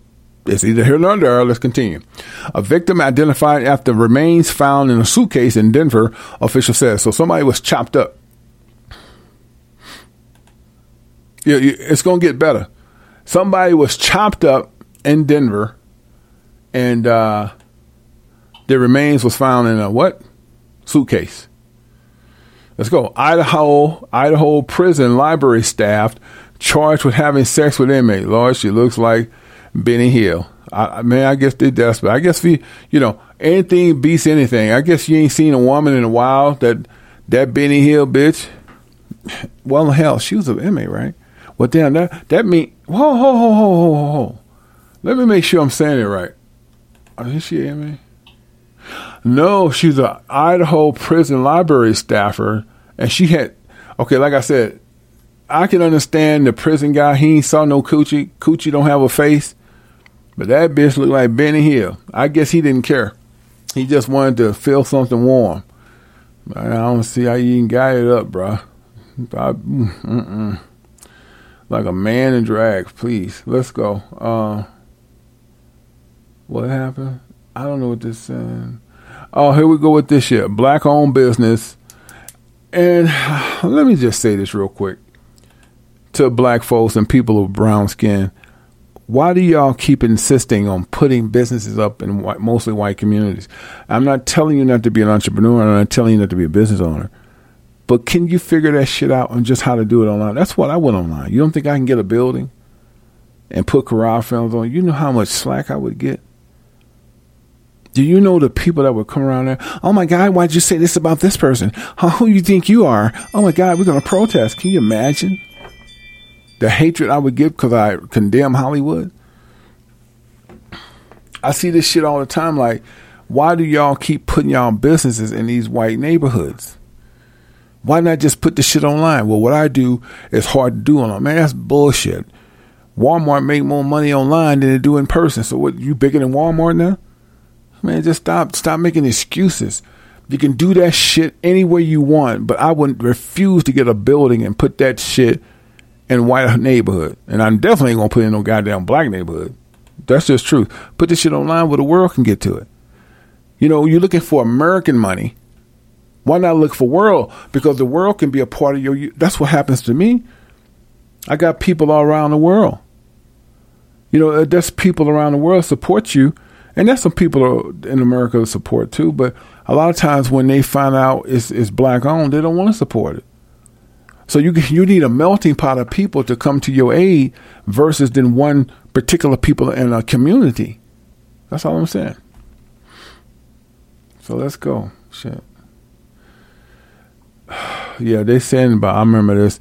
it's either here or there. Let's continue. A victim identified after remains found in a suitcase in Denver, official says. So somebody was chopped up. Yeah, it's going to get better. Somebody was chopped up in Denver, and uh, their remains was found in a what? Suitcase. Let's go. Idaho, Idaho prison library staff charged with having sex with inmate. Lord, she looks like Benny Hill. I, man, I guess they're desperate. I guess we, you know, anything beats anything. I guess you ain't seen a woman in a while that that Benny Hill bitch. Well, hell, she was an inmate, right? Well, damn, that that mean. Whoa, whoa, whoa, whoa, whoa, whoa. Let me make sure I'm saying it right. Oh, is she an inmate? No, she's an Idaho prison library staffer, and she had. Okay, like I said, I can understand the prison guy. He ain't saw no coochie. Coochie don't have a face. But that bitch looked like Benny Hill. I guess he didn't care. He just wanted to feel something warm. I don't see how you even got it up, bro. I. Like a man in drag, please. Let's go. Uh, what happened? I don't know what this said. Oh, here we go with this shit. Black owned business. And let me just say this real quick to black folks and people of brown skin why do y'all keep insisting on putting businesses up in white, mostly white communities? I'm not telling you not to be an entrepreneur. I'm not telling you not to be a business owner. But can you figure that shit out on just how to do it online? That's what I went online. You don't think I can get a building and put Kara films on? You know how much slack I would get? Do you know the people that would come around there? Oh my God, why'd you say this about this person? Who you think you are? Oh my God, we're going to protest. Can you imagine? The hatred I would give because I condemn Hollywood. I see this shit all the time. Like, why do y'all keep putting y'all businesses in these white neighborhoods? Why not just put the shit online? Well, what I do is hard to do online. Man, that's bullshit. Walmart make more money online than they do in person. So what? You bigger than Walmart now? Man, just stop. Stop making excuses. You can do that shit anywhere you want, but I wouldn't refuse to get a building and put that shit in white neighborhood. And I'm definitely ain't gonna put in no goddamn black neighborhood. That's just truth. Put this shit online where the world can get to it. You know, you're looking for American money. Why not look for world? Because the world can be a part of your. you- That's what happens to me. I got people all around the world. You know, uh, there's people around the world support you, and there's some people in America that support too. But a lot of times when they find out it's, it's black owned, they don't want to support it. So you you need a melting pot of people to come to your aid versus than one particular people in a community. That's all I'm saying. So let's go. Shit. Yeah, they saying about. I remember this.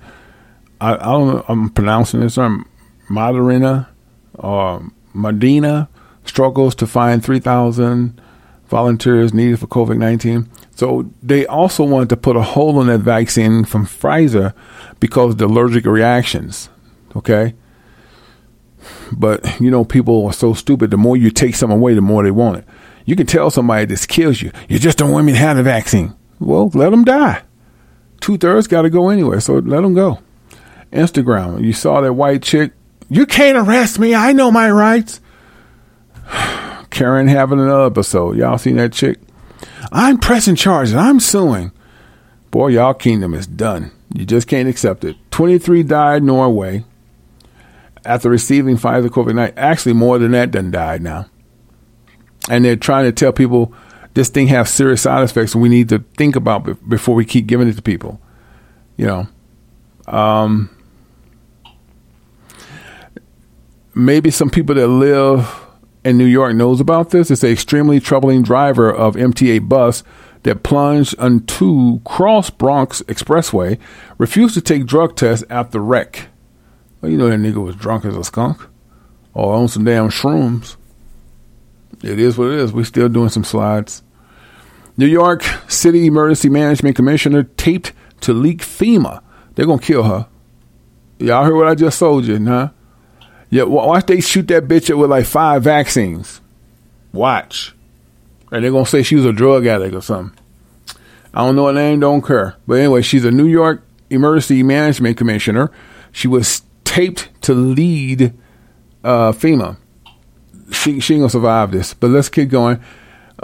I, I don't know. I'm pronouncing this wrong. Madarina or uh, Medina struggles to find 3,000 volunteers needed for COVID 19. So they also wanted to put a hold on that vaccine from Pfizer because of the allergic reactions. Okay. But, you know, people are so stupid. The more you take something away, the more they want it. You can tell somebody this kills you. You just don't want me to have the vaccine. Well, let them die. Two thirds got to go anyway, so let them go. Instagram, you saw that white chick. You can't arrest me. I know my rights. Karen having another episode. Y'all seen that chick? I'm pressing charges. I'm suing. Boy, y'all kingdom is done. You just can't accept it. 23 died Norway after receiving Pfizer COVID 19. Actually, more than that done died now. And they're trying to tell people this thing has serious side effects and we need to think about be- before we keep giving it to people. You know, um, maybe some people that live in New York knows about this. It's an extremely troubling driver of MTA bus that plunged onto Cross Bronx Expressway, refused to take drug tests after wreck. Well, you know that nigga was drunk as a skunk or on some damn shrooms. It is what it is. We're still doing some slides. New York City Emergency Management Commissioner taped to leak FEMA. They're gonna kill her. Y'all heard what I just told you, huh? Yeah, watch they shoot that bitch up with like five vaccines. Watch. And they're gonna say she was a drug addict or something. I don't know her name, don't care. But anyway, she's a New York Emergency Management Commissioner. She was taped to lead uh, FEMA. She she gonna survive this. But let's keep going.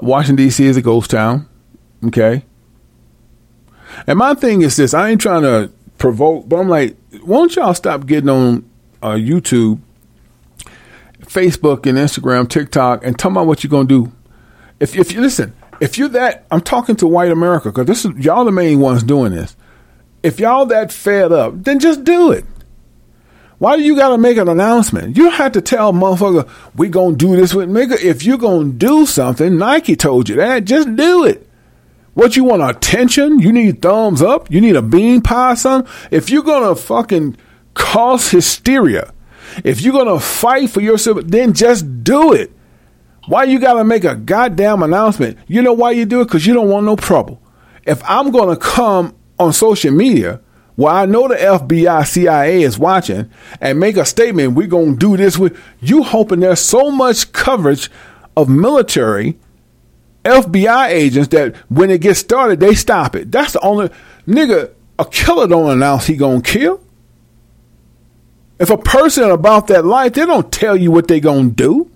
Washington D.C. is a ghost town. Okay. And my thing is this: I ain't trying to provoke, but I'm like, won't y'all stop getting on uh, YouTube, Facebook, and Instagram, TikTok, and tell about what you're gonna do? If if you listen, if you're that, I'm talking to white America because this is y'all the main ones doing this. If y'all that fed up, then just do it. Why do you got to make an announcement? You have to tell motherfucker we gonna do this with nigga. If you're gonna do something, Nike told you that. Just do it. What you want attention? You need thumbs up? You need a bean pie, son? If you're gonna fucking cause hysteria, if you're gonna fight for yourself, then just do it. Why you gotta make a goddamn announcement? You know why you do it? Because you don't want no trouble. If I'm gonna come on social media where I know the FBI, CIA is watching and make a statement, we're gonna do this with you hoping there's so much coverage of military FBI agents that when it gets started, they stop it. That's the only nigga. A killer don't announce he gonna kill. If a person about that life, they don't tell you what they gonna do.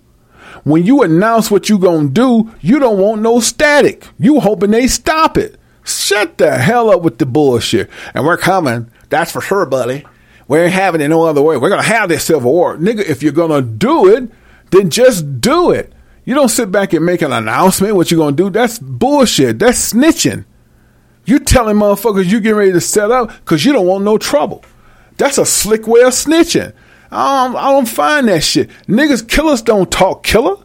When you announce what you gonna do, you don't want no static. You hoping they stop it. Shut the hell up with the bullshit. And we're coming. That's for sure, buddy. We ain't having it no other way. We're gonna have this civil war, nigga. If you're gonna do it, then just do it. You don't sit back and make an announcement what you're gonna do. That's bullshit. That's snitching. You telling motherfuckers you getting ready to set up because you don't want no trouble. That's a slick way of snitching. I don't, I don't find that shit. Niggas, killers don't talk killer.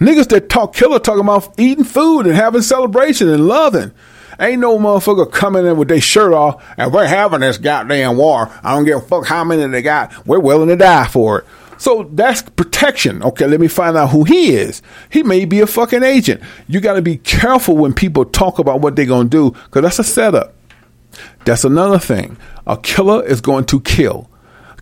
Niggas that talk killer talking about eating food and having celebration and loving. Ain't no motherfucker coming in with their shirt off and we're having this goddamn war. I don't give a fuck how many they got. We're willing to die for it. So that's protection. Okay, let me find out who he is. He may be a fucking agent. You got to be careful when people talk about what they're going to do because that's a setup. That's another thing. A killer is going to kill.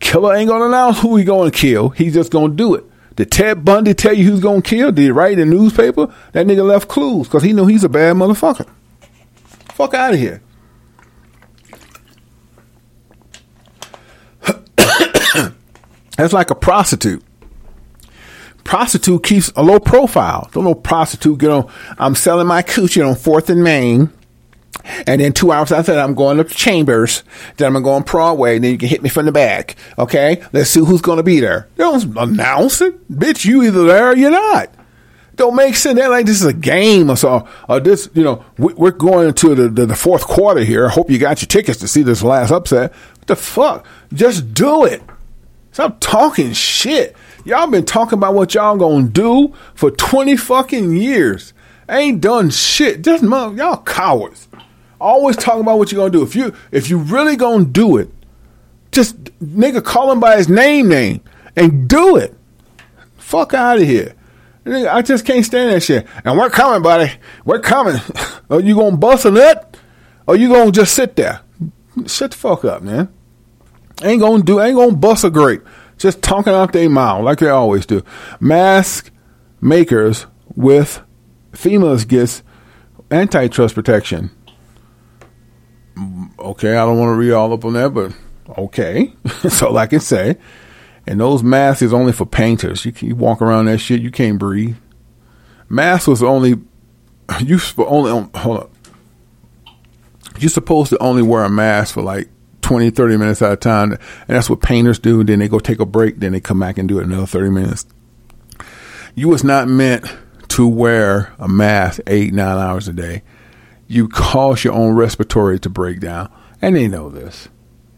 Killer ain't to announce who he going to kill. He's just to do it. Did Ted Bundy tell you who's to kill? Did he write in the newspaper? That nigga left clues because he knew he's a bad motherfucker. Fuck out of here. That's like a prostitute. prostitute keeps a low profile. Don't no prostitute get on. I'm selling my coochie on Fourth and Main. And then two hours after that, I'm going up to Chambers. Then I'm going to go on Broadway. And then you can hit me from the back. Okay? Let's see who's going to be there. Don't announce it. Bitch, you either there or you're not. Don't make sense. That like this is a game or so. Or this, you know, we, we're going into the, the, the fourth quarter here. I hope you got your tickets to see this last upset. What the fuck? Just do it. Stop talking shit. Y'all been talking about what y'all gonna do for 20 fucking years. Ain't done shit. Just y'all cowards. Always talking about what you're gonna do. If you if you really gonna do it, just nigga call him by his name name and do it. Fuck out of here. Nigga, I just can't stand that shit. And we're coming, buddy. We're coming. Are you gonna bust a nut? Or you gonna just sit there? Shut the fuck up, man. Ain't gonna do ain't gonna bust a grape. Just talking out their mouth like they always do. Mask makers with FEMA's gets antitrust protection. Okay, I don't want to read all up on that, but okay. That's all I can say. And those masks is only for painters. You, you walk around that shit, you can't breathe. Mask was only used for only on, hold up. You're supposed to only wear a mask for like 20, 30 minutes at a time. And that's what painters do. Then they go take a break. Then they come back and do it another 30 minutes. You was not meant to wear a mask eight, nine hours a day. You cause your own respiratory to break down. And they know this.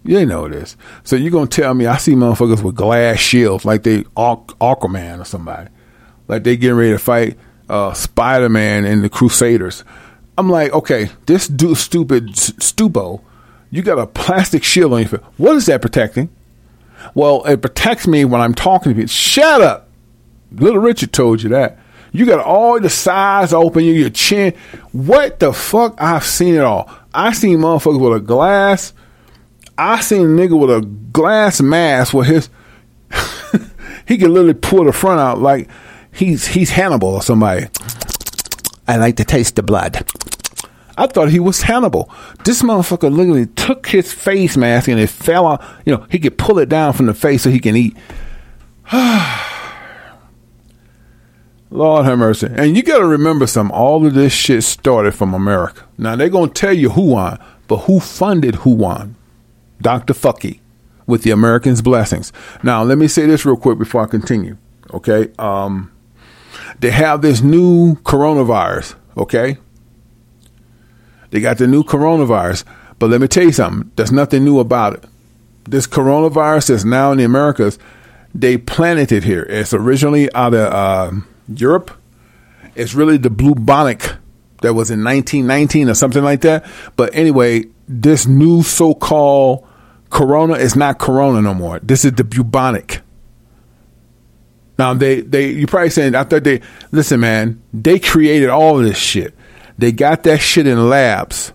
They know this. So you're going to tell me I see motherfuckers with glass shields like they Aqu- Aquaman or somebody. Like they getting ready to fight uh, Spider Man and the Crusaders. I'm like, okay, this dude, stupid stupo, you got a plastic shield on your face. What is that protecting? Well, it protects me when I'm talking to people. Shut up. Little Richard told you that. You got all the sides open, your chin. What the fuck? I've seen it all. I seen motherfuckers with a glass. I seen a nigga with a glass mask with his. he can literally pull the front out like he's he's Hannibal or somebody. I like to taste the blood. I thought he was Hannibal. This motherfucker literally took his face mask and it fell out. You know, he could pull it down from the face so he can eat. Lord have mercy. And you got to remember something. All of this shit started from America. Now, they're going to tell you who won, but who funded who won? Dr. Fucky with the Americans' blessings. Now, let me say this real quick before I continue. Okay. Um, they have this new coronavirus. Okay. They got the new coronavirus. But let me tell you something. There's nothing new about it. This coronavirus is now in the Americas. They planted it here. It's originally out of uh, Europe. It's really the bubonic that was in 1919 or something like that. But anyway, this new so-called corona is not corona no more. This is the bubonic. Now they they you probably saying I thought they listen man they created all this shit. They got that shit in labs,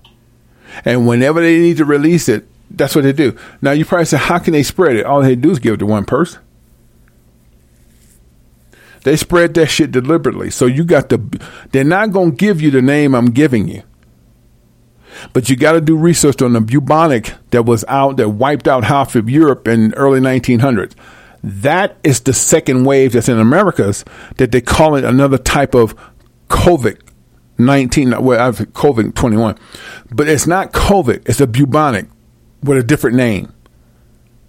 and whenever they need to release it, that's what they do. Now you probably say how can they spread it? All they do is give it to one person. They spread that shit deliberately. So you got the they're not going to give you the name I'm giving you. But you got to do research on the bubonic that was out that wiped out half of Europe in early 1900s. That is the second wave that's in Americas that they call it another type of COVID 19 well I've COVID 21. But it's not COVID, it's a bubonic with a different name.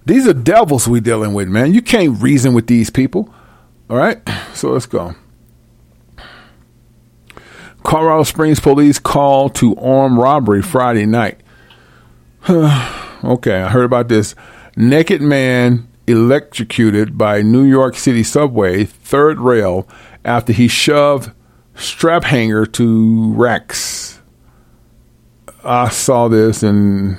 These are devils we dealing with, man. You can't reason with these people. All right? So let's go. Colorado Springs police call to armed robbery Friday night. okay, I heard about this. Naked man electrocuted by New York City subway third rail after he shoved strap hanger to Rex. I saw this and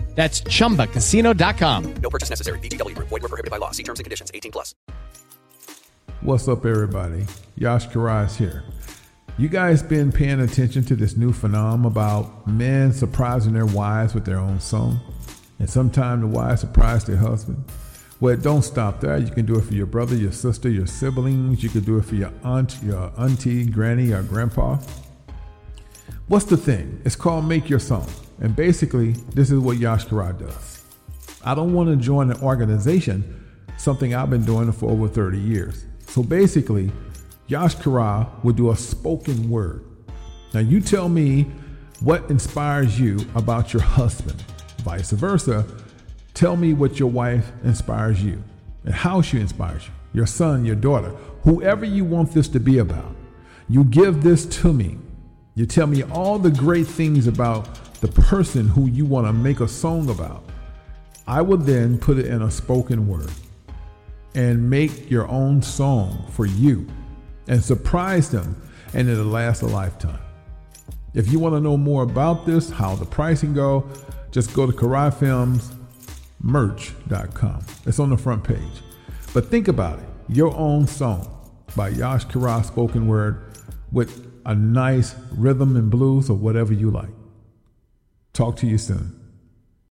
That's chumbacasino.com. No purchase necessary. VGW Group. Void were prohibited by law. See terms and conditions. 18 plus. What's up, everybody? Yash Karais here. You guys been paying attention to this new phenomenon about men surprising their wives with their own song? And sometimes the wives surprise their husband? Well, don't stop there. You can do it for your brother, your sister, your siblings. You can do it for your aunt, your auntie, granny, or grandpa. What's the thing? It's called Make Your Song. And basically, this is what Yash Kara does. I don't want to join an organization, something I've been doing for over 30 years. So basically, Yash Kara will do a spoken word. Now, you tell me what inspires you about your husband. Vice versa, tell me what your wife inspires you and how she inspires you. Your son, your daughter, whoever you want this to be about. You give this to me. You tell me all the great things about the person who you want to make a song about. I will then put it in a spoken word and make your own song for you and surprise them, and it'll last a lifetime. If you want to know more about this, how the pricing go, just go to KaraiFilmsMerch.com. It's on the front page. But think about it. Your own song by Yash Karai spoken word with a nice rhythm and blues or whatever you like. Talk to you soon.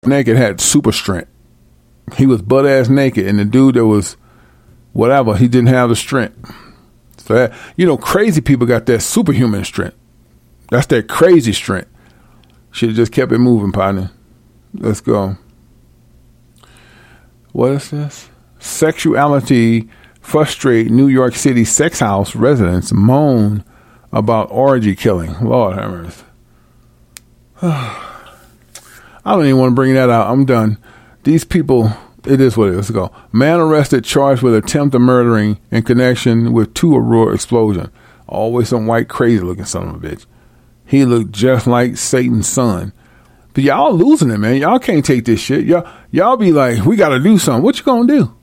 Naked had super strength. He was butt ass naked, and the dude that was whatever, he didn't have the strength. So that, you know, crazy people got that superhuman strength. That's that crazy strength. Should have just kept it moving, partner. Let's go. What is this? Sexuality frustrate New York City sex house residents moan about orgy killing. Lord have mercy. I don't even want to bring that out. I'm done. These people, it is what it is. Let's go. Man arrested charged with attempt attempted murdering in connection with two Aurora explosion. Always some white crazy looking son of a bitch. He looked just like Satan's son. But y'all losing it, man. Y'all can't take this shit. Y'all, y'all be like, we got to do something. What you gonna do?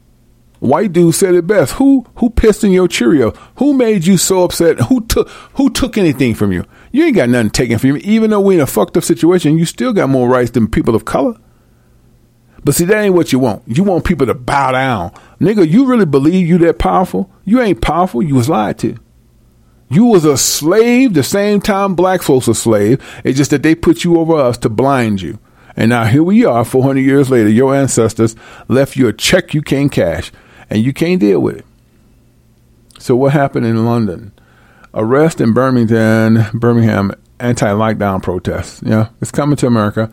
White dude said it best. Who who pissed in your Cheerio? Who made you so upset? Who took who took anything from you? You ain't got nothing taken from you. Even though we in a fucked up situation, you still got more rights than people of color. But see, that ain't what you want. You want people to bow down. Nigga, you really believe you that powerful? You ain't powerful. You was lied to. You was a slave the same time black folks were slave. It's just that they put you over us to blind you. And now here we are, 400 years later. Your ancestors left you a check you can't cash, and you can't deal with it. So what happened in London? Arrest in Birmingham, Birmingham anti-lockdown protests. Yeah, it's coming to America.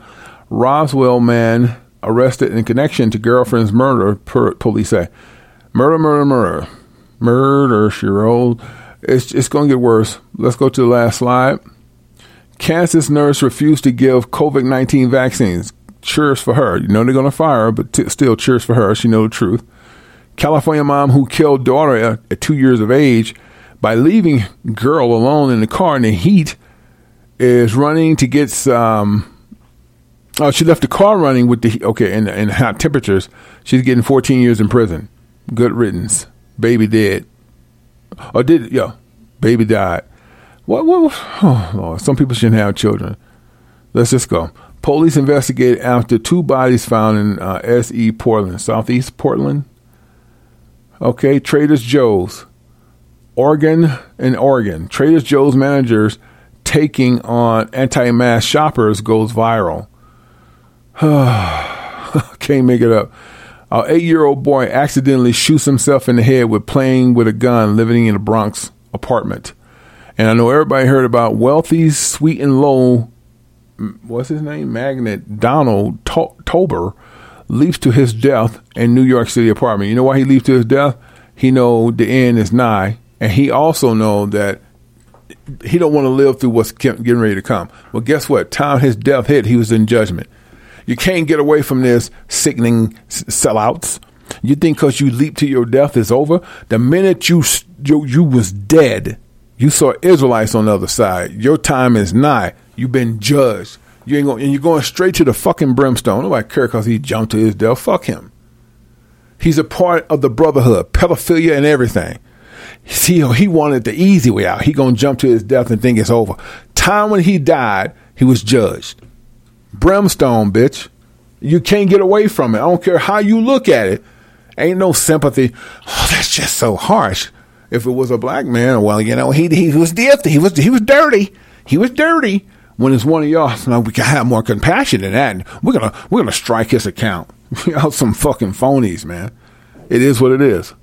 Roswell man arrested in connection to girlfriend's murder. Per, police say, murder, murder, murder, murder. She rolled. It's it's going to get worse. Let's go to the last slide. Kansas nurse refused to give COVID nineteen vaccines. Cheers for her. You know they're going to fire her, but t- still cheers for her. She know the truth. California mom who killed daughter at, at two years of age by leaving girl alone in the car in the heat is running to get some. Oh, she left the car running with the okay in, in hot temperatures. She's getting 14 years in prison. Good riddance. Baby dead. Or did yo? baby died. What? What? Oh Lord, some people shouldn't have children. Let's just go. Police investigate after two bodies found in uh, S.E. Portland, Southeast Portland. Okay, Trader Joe's, Oregon and Oregon. Trader Joe's managers taking on anti-mask shoppers goes viral. Can't make it up. An eight-year-old boy accidentally shoots himself in the head with playing with a gun, living in a Bronx apartment. And I know everybody heard about wealthy, Sweet'N Low. What's his name? Magnet Donald to- Tober leaps to his death in New York City apartment. You know why he leaps to his death? He know the end is nigh, and he also know that he don't want to live through what's getting ready to come. Well, guess what? Time his death hit, he was in judgment. You can't get away from this sickening sellouts. You think because you leap to your death is over? The minute you, you you was dead, you saw Israelites on the other side. Your time is nigh. You've been judged. You ain't going, and you're going straight to the fucking brimstone. Nobody care because he jumped to his death. Fuck him. He's a part of the brotherhood, pedophilia and everything. See, he wanted the easy way out. He gonna jump to his death and think it's over. Time when he died, he was judged. Brimstone, bitch. You can't get away from it. I don't care how you look at it. Ain't no sympathy. Oh, that's just so harsh. If it was a black man, well, you know, he he was different. He was he was dirty. He was dirty. When it's one of y'all, now we can have more compassion than that. We're gonna we're gonna strike his account. Y'all some fucking phonies, man. It is what it is.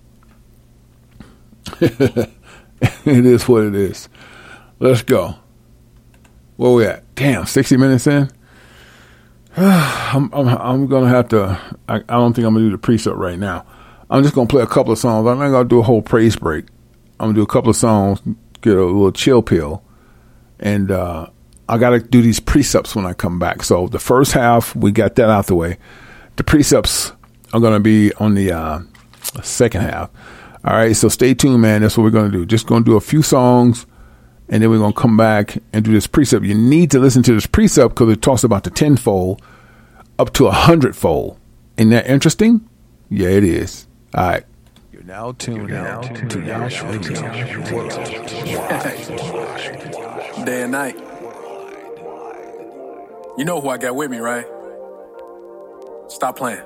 it is what it is. Let's go. Where we at? Damn, sixty minutes in. I'm, I'm, I'm gonna have to. I, I don't think I'm gonna do the precept right now. I'm just gonna play a couple of songs. I'm not gonna do a whole praise break. I'm gonna do a couple of songs, get a little chill pill, and uh, I gotta do these precepts when I come back. So the first half we got that out the way. The precepts are gonna be on the uh, second half. All right, so stay tuned, man. That's what we're gonna do. Just gonna do a few songs and then we're going to come back and do this precept. You need to listen to this precept because it talks about the tenfold up to a hundredfold. Isn't that interesting? Yeah, it is. All right. You're now tuned out to Yash Radio Day and night. You know who I got with me, right? Stop playing.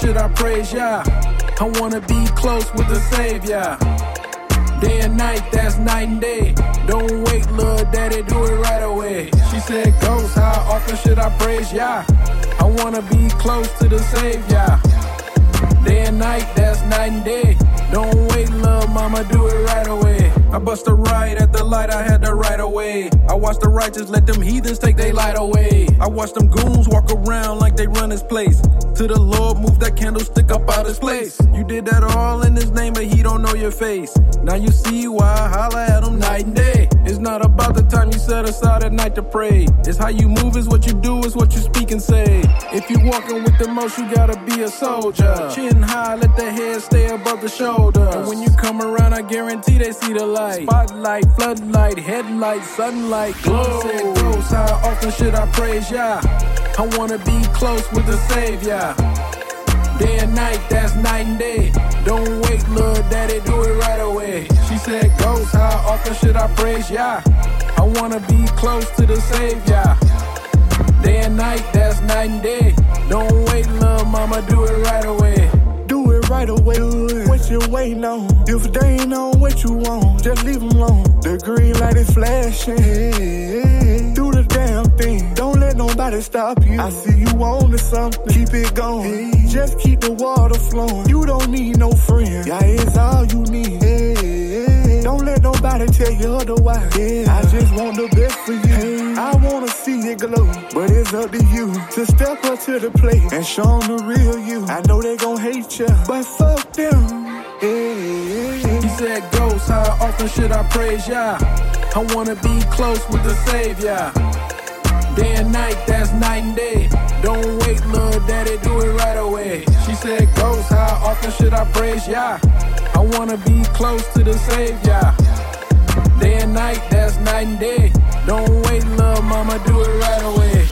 Should I praise Yah? I wanna be close with the Savior. Day and night, that's night and day. Don't wait, little daddy, do it right away. She said, Ghost, how often should I praise Yah? I wanna be close to the Savior. Day and night, that's night and day. Don't wait, little mama, do it right away. I bust a right at the light, I had to right away. I watch the righteous let them heathens take their light away. I watch them goons walk around like they run this place. To the Lord, move that candlestick up out his place. You did that all in his name, but he don't know your face. Now you see why I holler at him night and day. It's not about the time you set aside at night to pray. It's how you move, is what you do, is what you speak and say. If you walking with the most, you gotta be a soldier. Chin high, let the head stay above the shoulder. And when you come around, I guarantee they see the light. Spotlight, floodlight, headlight, sunlight, glow. Said how often should I praise Yah? I wanna be close with the Savior. Day and night, that's night and day. Don't wait, little daddy, do it right away. She said, Ghost, how often should I praise ya? I wanna be close to the Savior. Day and night, that's night and day. Don't wait, little mama, do it right away. Do it right away. What you waiting on? If they ain't on what you want, just leave them alone. The green light is flashing. Damn thing. Don't let nobody stop you. I see you on to something. Keep it going. Just keep the water flowing. You don't need no friend. Yeah, it's all you need. Don't let nobody tell you otherwise. I just want the best for you. I wanna see it glow, but it's up to you to step up to the plate and show 'em the real you. I know they gon' hate you, but fuck them. He said, Ghost, how often should I praise ya? I wanna be close with the Savior. Day and night, that's night and day. Don't wait, little daddy, do it right away. She said, Ghost, how often should I praise Yah? I wanna be close to the Savior. Day and night, that's night and day. Don't wait, little mama, do it right away.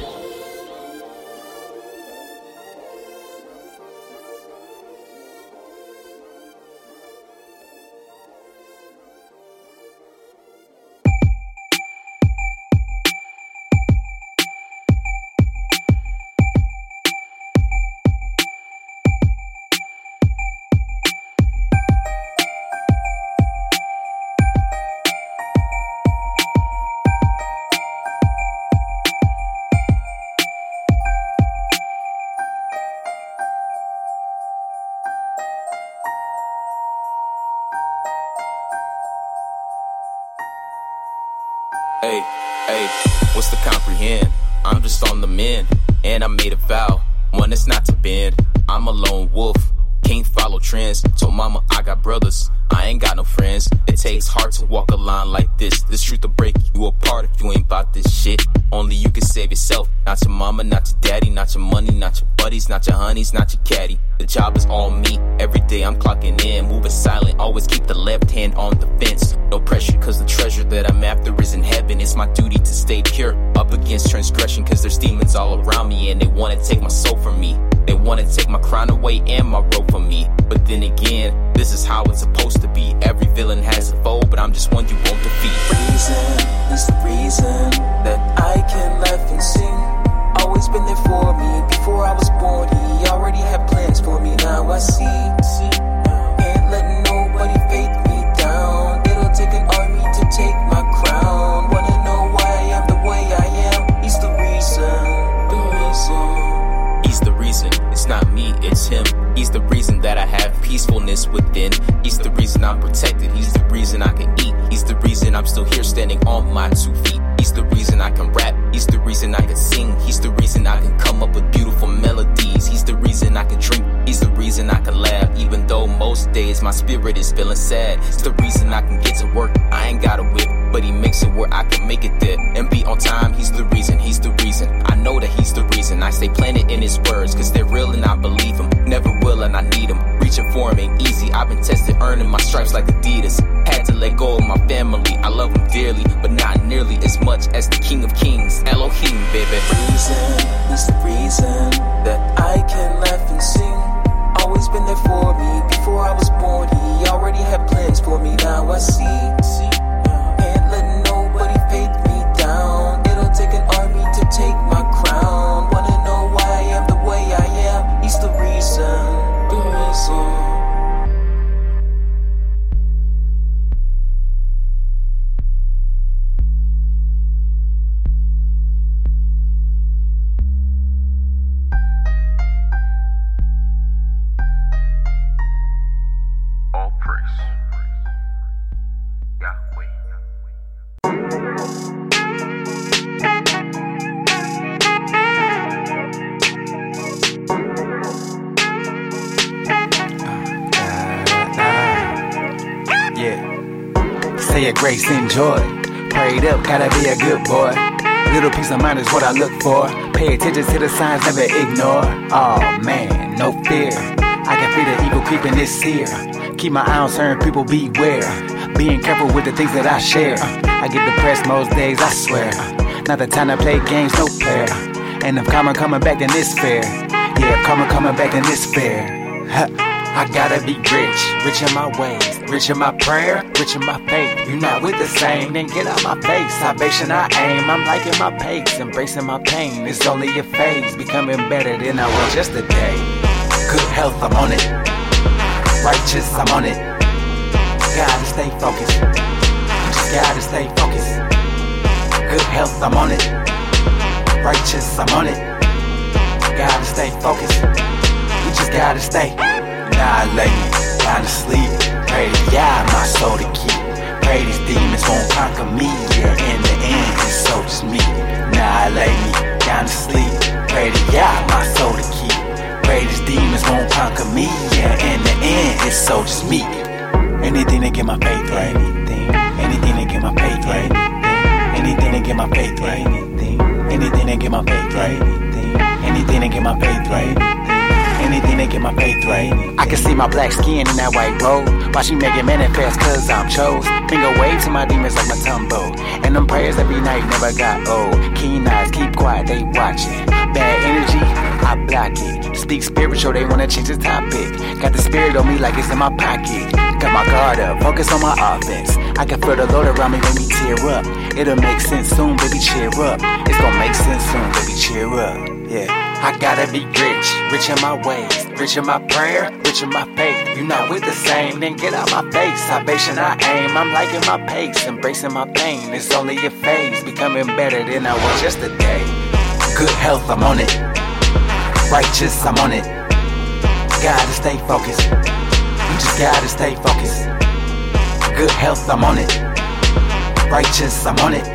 One is not to bend. I'm a lone wolf, follow trends. Told mama I got brothers, I ain't got no friends. It takes heart to walk a line like this. This truth will break you apart if you ain't about this shit. Only you can save yourself. Not your mama, not your daddy, not your money, not your buddies, not your honeys, not your caddy. The job is all me. Every day I'm clocking in, moving silent. Always keep the left hand on the fence. No pressure, cause the treasure that I'm after is in heaven. It's my duty to stay pure. Up against transgression, cause there's demons all around me and they wanna take my soul from me. They wanna take my crown away and my rope from me. But then again, this is how it's supposed to be. Every villain has a foe, but I'm just one you won't defeat. The reason is the reason that I can laugh and sing. Always been there for me before I was born. He already had plans for me. Now I see. Peacefulness within. He's the reason I'm protected. He's the reason I can eat. He's the reason I'm still here standing on my two feet. He's the reason I can rap. He's the reason I can sing. He's the reason I can come up with beautiful melodies. He's the reason I can drink. He's the reason I can laugh. Even though most days my spirit is feeling sad. It's the reason I can get to work. I ain't got a whip, but he makes it where I can make it there and be on time. He's the reason. He's the reason. I know that he's the reason. I stay planted in his words, cause they're real and I believe him. Never will and I need him. Reaching for him ain't easy. I've been tested, earning my stripes like Adidas. Had to let go of my family. I love them dearly, but not nearly as much as the King of Kings, Elohim, baby. Reason is the reason that I can laugh and sing. Always been there for me before I was born. He already had plans for me. Now I see. Yeah. and joy. grace. Prayed up, gotta be a good boy. Little peace of mind is what I look for. Pay attention to the signs, never ignore. Oh man, no fear. I can feel the evil creeping this here. Keep my eye on certain people, beware. Being careful with the things that I share. I get depressed most days, I swear. Not the time to play games, no fair. And if karma coming back, then it's fair. Yeah, karma coming back, then it's fair. I gotta be rich, rich in my ways, rich in my prayer, rich in my faith. You not with the same, then get out my face. Salvation I aim, I'm liking my pace, embracing my pain. It's only a phase, becoming better than I was yesterday. Good health, I'm on it. Righteous, I'm on it. Gotta stay focused. Just gotta stay focused. Good health, I'm on it. Righteous, I'm on it. Gotta stay focused. You just gotta stay. Nah, down to sleep. Pray to Yah, my soul to keep. Pray these demons won't conquer me. Yeah, in the end, it's so just me. Nah, lay me down to sleep. Pray to Yah, my soul to keep. Pray these demons won't conquer me. Yeah, in the end, it's so just me. Anything to get my faith right. Anything, anything to get my faith right. Anything to get my faith right. Anything, anything to get my faith right. Anything to get my faith right. Anything to get my faith right. I can see my black skin in that white robe. Why she make it manifest, cause I'm chose. Finger wave to my demons like my tumbo. And them prayers every night never got old. Keen eyes, keep quiet, they watching. Bad energy, I block it. Speak spiritual, they wanna change the topic. Got the spirit on me like it's in my pocket. Got my guard up, focus on my offense. I can feel the Lord around me, make me tear up. It'll make sense soon, baby, cheer up. It's gonna make sense soon, baby, cheer up. Yeah. I gotta be rich, rich in my ways, rich in my prayer, rich in my faith. You not with the same, then get out my face. Salvation I aim, I'm liking my pace, embracing my pain. It's only a phase, becoming better than I was yesterday. Good health, I'm on it. Righteous, I'm on it. Gotta stay focused. You just gotta stay focused. Good health, I'm on it. Righteous, I'm on it.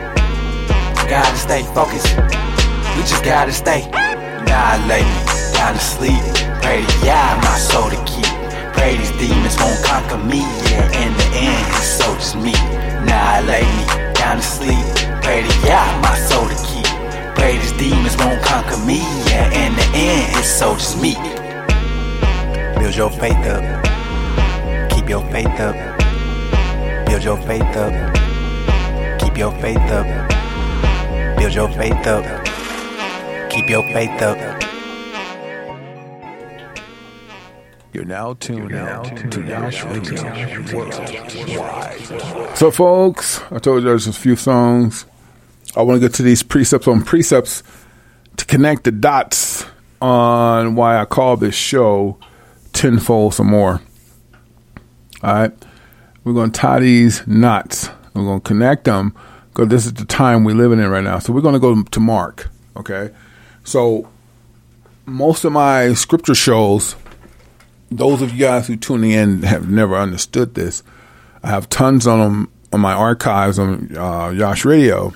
Gotta stay focused. We just gotta stay. Lay me down to sleep. Pray to Yah, my soul to keep. Pray these demons won't conquer me. Yeah, in the end, it's so just me. Nah, lay me down to sleep. Pray to Yah, my soul to keep. Pray these demons won't conquer me. Yeah, in the end, it's so just me. Build your faith up. Keep your faith up. Build your faith up. Keep your faith up. Build your faith up. Keep your faith up. You're now tuned in to Yash Radio Worldwide. So, folks, I told you there's a few songs. I want to get to these precepts on precepts to connect the dots on why I call this show Tenfold Some More. All right. We're going to tie these knots. We're going to connect them because this is the time we're living in right now. So we're going to go to Mark. Okay. So most of my scripture shows, those of you guys who tune in have never understood this. I have tons on them on my archives on uh, Yash Radio.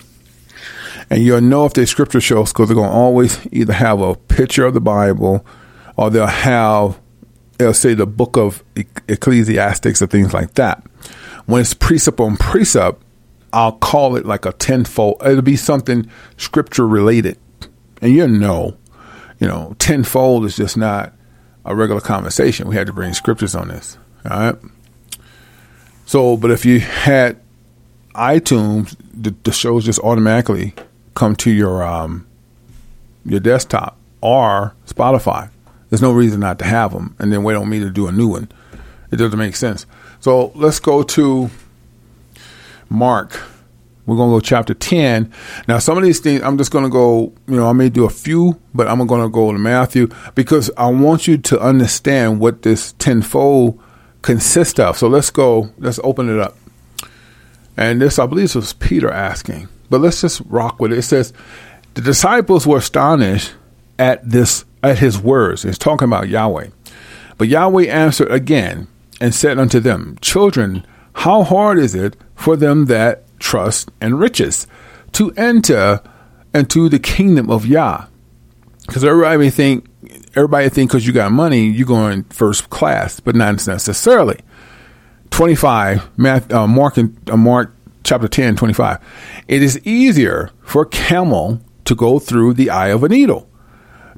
And you'll know if they're scripture shows because they're going to always either have a picture of the Bible or they'll have, they'll say the book of Ecclesiastics or things like that. When it's precept on precept, I'll call it like a tenfold. It'll be something scripture related. And you know, you know, tenfold is just not a regular conversation. We had to bring scriptures on this. All right. So, but if you had iTunes, the, the shows just automatically come to your um, your desktop or Spotify. There's no reason not to have them, and then wait on me to do a new one. It doesn't make sense. So let's go to Mark. We're going to go chapter 10. Now, some of these things, I'm just going to go, you know, I may do a few, but I'm going to go to Matthew because I want you to understand what this tenfold consists of. So let's go, let's open it up. And this, I believe, was Peter asking, but let's just rock with it. It says, The disciples were astonished at this, at his words. It's talking about Yahweh. But Yahweh answered again and said unto them, Children, how hard is it for them that trust and riches to enter into the kingdom of Yah? Because everybody think everybody think because you got money you're going first class, but not necessarily. Twenty five, uh, Mark and uh, Mark chapter 10, 25. It is easier for a camel to go through the eye of a needle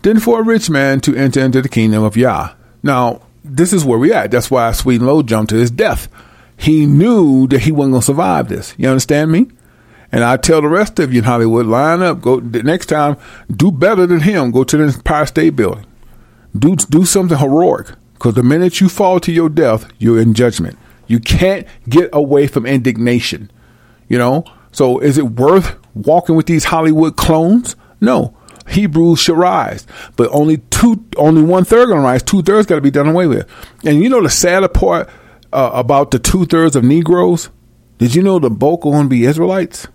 than for a rich man to enter into the kingdom of Yah. Now, this is where we at. That's why Sweet'N Low jumped to his death. He knew that he wasn't going to survive this. You understand me? And I tell the rest of you in Hollywood, line up. Go next time, do better than him. Go to the Empire State Building. Do do something heroic. Because the minute you fall to your death, you're in judgment. You can't get away from indignation. You know. So is it worth walking with these Hollywood clones? No. Hebrews should rise, but only two, only one third gonna rise. Two thirds got to be done away with. And you know the sadder part uh, about the two thirds of Negroes? Did you know the bulk are going to be Israelites?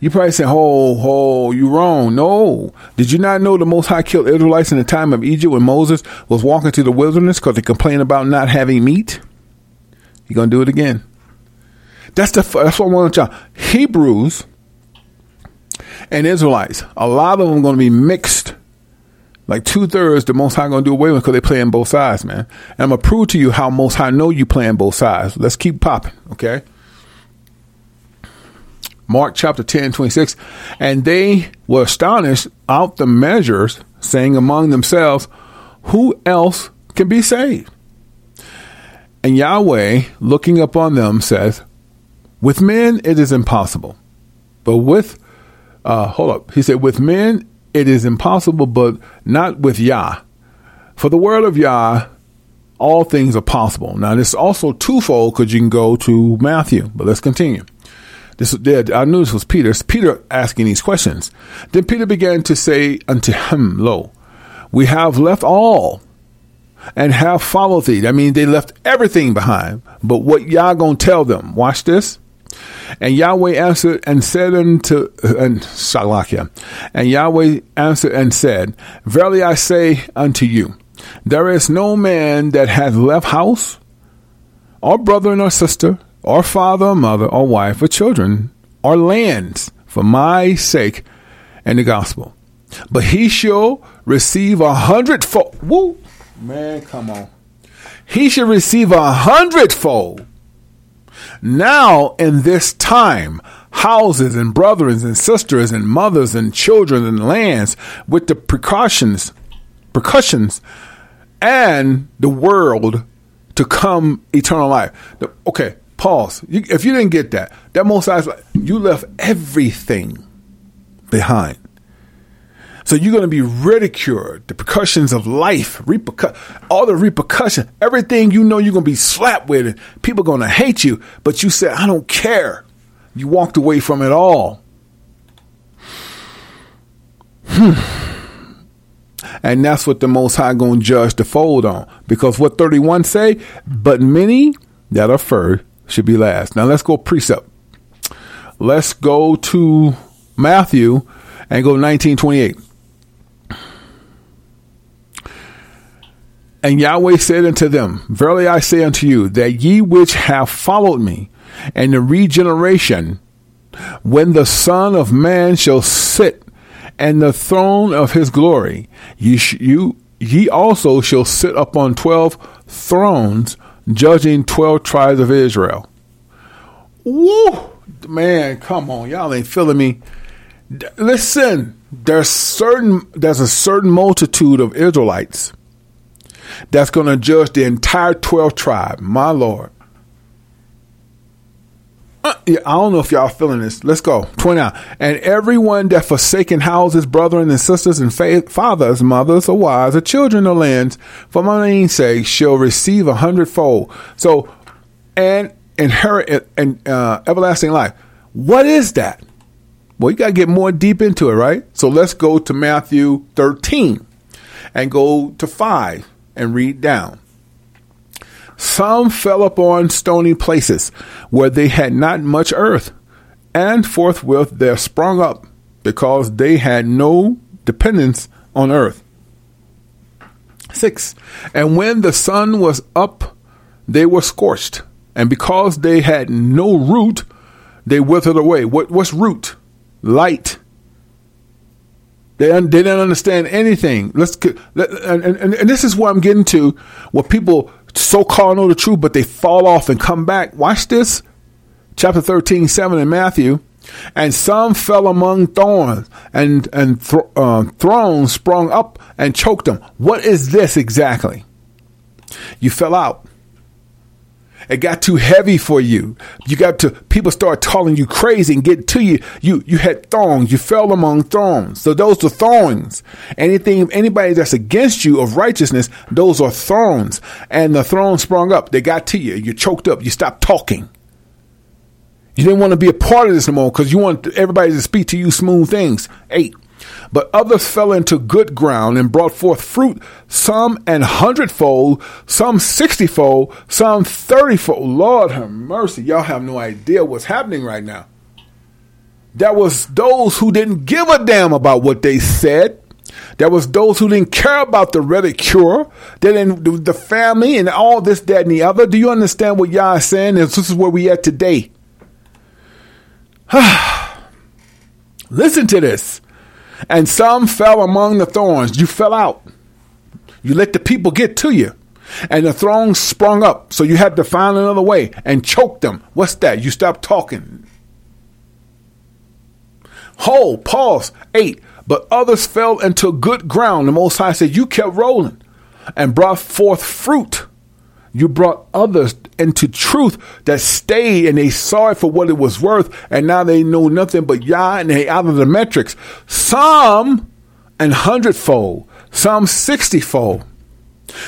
You probably say, "Oh, oh, you wrong." No, did you not know the Most High killed Israelites in the time of Egypt when Moses was walking through the wilderness because they complained about not having meat? He gonna do it again. That's the that's what I want y'all. Hebrews and Israelites, a lot of them going to be mixed. Like two thirds, the Most High to do away with because they play on both sides, man. And I'm to prove to you how Most High know you play on both sides. Let's keep popping, okay? Mark chapter 10, 26. And they were astonished out the measures, saying among themselves, Who else can be saved? And Yahweh, looking upon them, says, With men it is impossible, but with uh, hold up. He said, with men it is impossible, but not with Yah. For the word of Yah, all things are possible. Now, this is also twofold because you can go to Matthew, but let's continue. This I knew this was Peter. It's Peter asking these questions. Then Peter began to say unto him, Lo, we have left all and have followed thee. I mean, they left everything behind. But what Yah gonna tell them? Watch this. And Yahweh answered and said unto and Salakia. And Yahweh answered and said, Verily I say unto you, there is no man that hath left house, or brother or sister, or father or mother, or wife or children, or lands for my sake and the gospel. But he shall receive a hundredfold. Woo! Man, come on. He shall receive a hundredfold now, in this time, houses and brothers and sisters and mothers and children and lands with the precautions, precautions, and the world to come eternal life. Okay, pause. If you didn't get that, that most eyes, you left everything behind. So you're going to be ridiculed, the repercussions of life, repercu- all the repercussion, everything you know you're going to be slapped with, people going to hate you. But you said, I don't care. You walked away from it all. Hmm. And that's what the Most High going to judge the fold on. Because what 31 say, but many that are first should be last. Now let's go precept. Let's go to Matthew and go 1928. And Yahweh said unto them, Verily I say unto you, that ye which have followed me, and the regeneration, when the Son of Man shall sit and the throne of his glory, ye, sh- you, ye also shall sit upon twelve thrones, judging twelve tribes of Israel. Woo! Man, come on, y'all ain't feeling me. D- Listen, there's certain there's a certain multitude of Israelites that's going to judge the entire 12 tribe. My Lord. Uh, yeah, I don't know if y'all feeling this. Let's go. 29. And everyone that forsaken houses, brethren and sisters and fa- fathers, mothers or wives or children or lands for my name's sake shall receive a hundredfold. So, and inherit and uh, everlasting life. What is that? Well, you got to get more deep into it, right? So let's go to Matthew 13 and go to 5 and read down. Some fell upon stony places where they had not much earth, and forthwith there sprung up, because they had no dependence on earth. 6. And when the sun was up, they were scorched, and because they had no root, they withered away. What, what's root? Light. They, un- they didn't understand anything. Let's and, and, and this is where I'm getting to, where people so called know the truth, but they fall off and come back. Watch this, chapter 13, 7 in Matthew. And some fell among thorns, and and th- uh, thrones sprung up and choked them. What is this exactly? You fell out. It got too heavy for you. You got to people start calling you crazy and get to you. You you had thorns. You fell among thorns. So those are thorns. Anything anybody that's against you of righteousness, those are thorns. And the thorns sprung up. They got to you. You choked up. You stopped talking. You didn't want to be a part of this no more because you want everybody to speak to you smooth things. Eight. But others fell into good ground and brought forth fruit, some an hundredfold, some sixtyfold, some thirtyfold. Lord have mercy. Y'all have no idea what's happening right now. There was those who didn't give a damn about what they said. There was those who didn't care about the ridicule. They didn't, the family and all this, that, and the other. Do you understand what y'all is saying? This is where we at today. Listen to this. And some fell among the thorns. You fell out. You let the people get to you. And the thorns sprung up. So you had to find another way and choke them. What's that? You stopped talking. Hold, pause. Eight. But others fell into good ground. The Most High said, You kept rolling and brought forth fruit. You brought others into truth that stayed and they saw it for what it was worth, and now they know nothing but Yah and they out of the metrics. Some an hundredfold, some sixtyfold,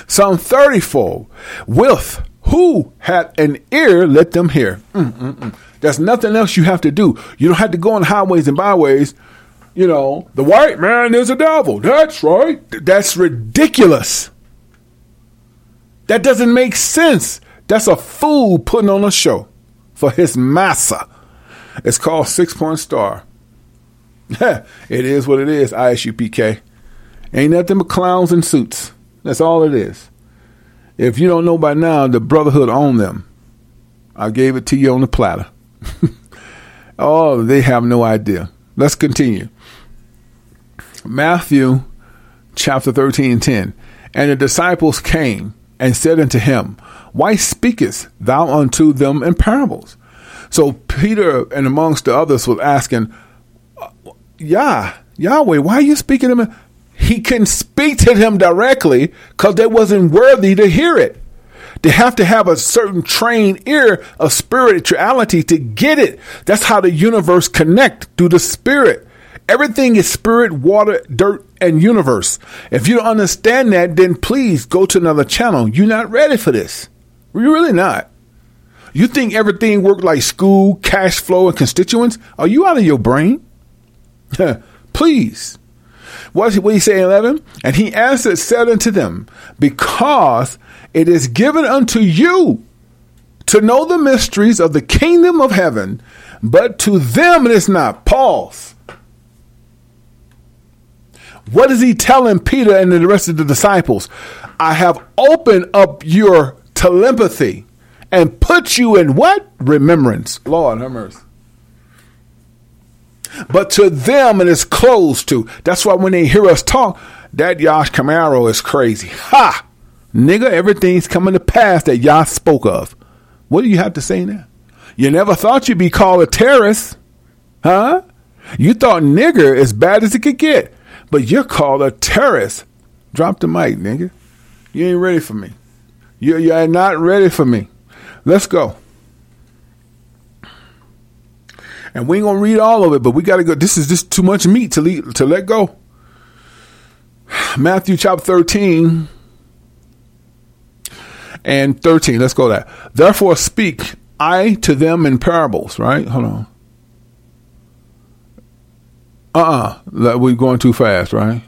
some thirtyfold. With who had an ear, let them hear. Mm-mm-mm. There's nothing else you have to do. You don't have to go on highways and byways. You know, the white man is a devil. That's right. That's ridiculous. That doesn't make sense. That's a fool putting on a show for his massa. It's called Six Point Star. it is what it is, ISUPK. Ain't nothing but clowns in suits. That's all it is. If you don't know by now, the Brotherhood own them. I gave it to you on the platter. oh, they have no idea. Let's continue. Matthew chapter 13 and 10. And the disciples came and said unto him, Why speakest thou unto them in parables? So Peter and amongst the others was asking, uh, Yah, Yahweh, why are you speaking to him? He can speak to them directly because they wasn't worthy to hear it. They have to have a certain trained ear of spirituality to get it. That's how the universe connect through the spirit. Everything is spirit, water, dirt, and universe. If you don't understand that, then please go to another channel. You're not ready for this. You're really not. You think everything worked like school, cash flow, and constituents? Are you out of your brain? please. What what he say in 11? And he answered, said unto them, Because it is given unto you to know the mysteries of the kingdom of heaven, but to them it is not. Pause. What is he telling Peter and the rest of the disciples? I have opened up your telepathy and put you in what? Remembrance. Lord have mercy. But to them it is closed to. That's why when they hear us talk, that Yash Camaro is crazy. Ha! Nigga, everything's coming to pass that Yah spoke of. What do you have to say now? You never thought you'd be called a terrorist, huh? You thought nigger as bad as it could get, but you're called a terrorist. Drop the mic, nigga. You ain't ready for me. You, you're not ready for me. Let's go. And we ain't gonna read all of it, but we gotta go. This is just too much meat to lead, to let go. Matthew chapter 13 and 13. Let's go there. Therefore speak I to them in parables, right? Hold on. Uh-uh. We're going too fast, right?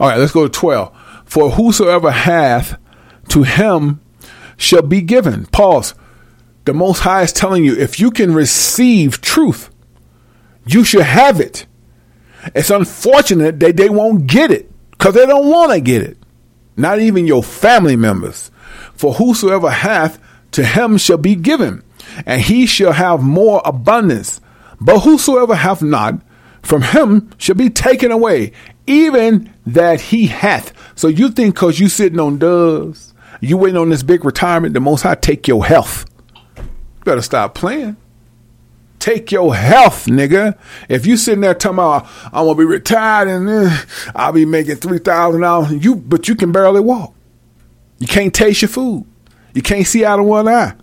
All right, let's go to 12. For whosoever hath to him shall be given. Pause. The Most High is telling you if you can receive truth, you should have it. It's unfortunate that they won't get it because they don't want to get it. Not even your family members. For whosoever hath, to him shall be given, and he shall have more abundance. But whosoever hath not, from him shall be taken away, even that he hath. So you think because you sitting on doves, you waiting on this big retirement, the Most High take your health. You better stop playing. Take your health, nigga. If you sitting there talking about I'm gonna be retired and uh, I'll be making three thousand dollars, you but you can barely walk. You can't taste your food. You can't see out of one eye.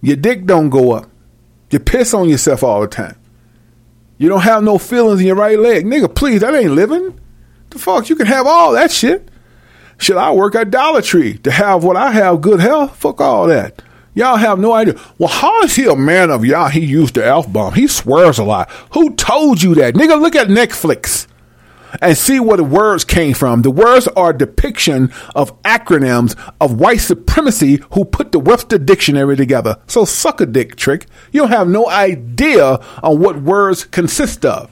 Your dick don't go up. You piss on yourself all the time. You don't have no feelings in your right leg. Nigga, please, that ain't living. The fuck? You can have all that shit. Should I work at Dollar Tree to have what I have, good health? Fuck all that. Y'all have no idea. Well, how is he a man of Yah? He used the F bomb. He swears a lot. Who told you that? Nigga, look at Netflix and see where the words came from. The words are a depiction of acronyms of white supremacy who put the Webster Dictionary together. So suck a dick trick. You don't have no idea on what words consist of.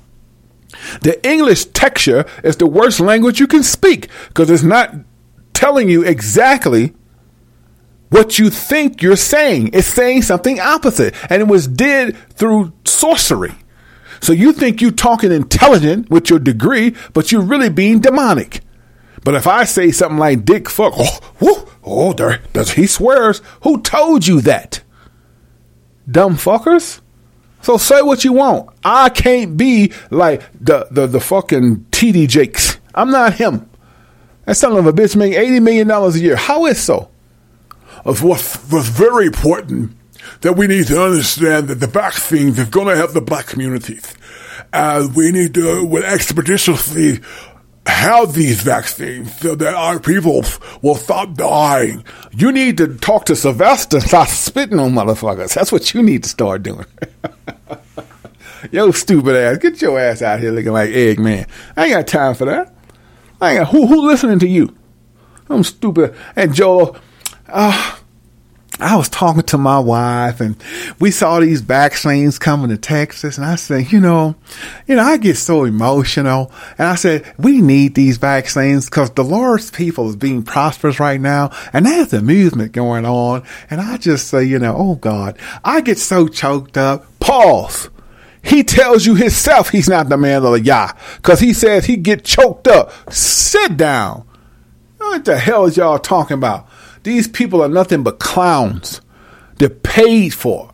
The English texture is the worst language you can speak because it's not telling you exactly what you think you're saying. It's saying something opposite. And it was did through sorcery. So you think you're talking intelligent with your degree, but you're really being demonic. But if I say something like dick fuck, oh, whoo, oh, there, does he swears. Who told you that? Dumb fuckers. So say what you want. I can't be like the the, the fucking TD Jakes. I'm not him. That son of a bitch make eighty million dollars a year. How is so? Of what was very important that we need to understand that the vaccines is going to help the black communities. And we need to, will expeditiously have these vaccines so that our people will stop dying. You need to talk to Sylvester and stop spitting on motherfuckers. That's what you need to start doing. Yo, stupid ass, get your ass out here looking like Eggman. I ain't got time for that. I ain't got who who listening to you. I'm stupid. And Joel, uh, I was talking to my wife and we saw these vaccines coming to Texas and I said, you know, you know, I get so emotional and I said, we need these vaccines because the Lord's people is being prosperous right now and there's amusement going on. And I just say, you know, oh God, I get so choked up. Pause. He tells you himself he's not the man of the Yah because he says he get choked up. Sit down. What the hell is y'all talking about? These people are nothing but clowns. They're paid for.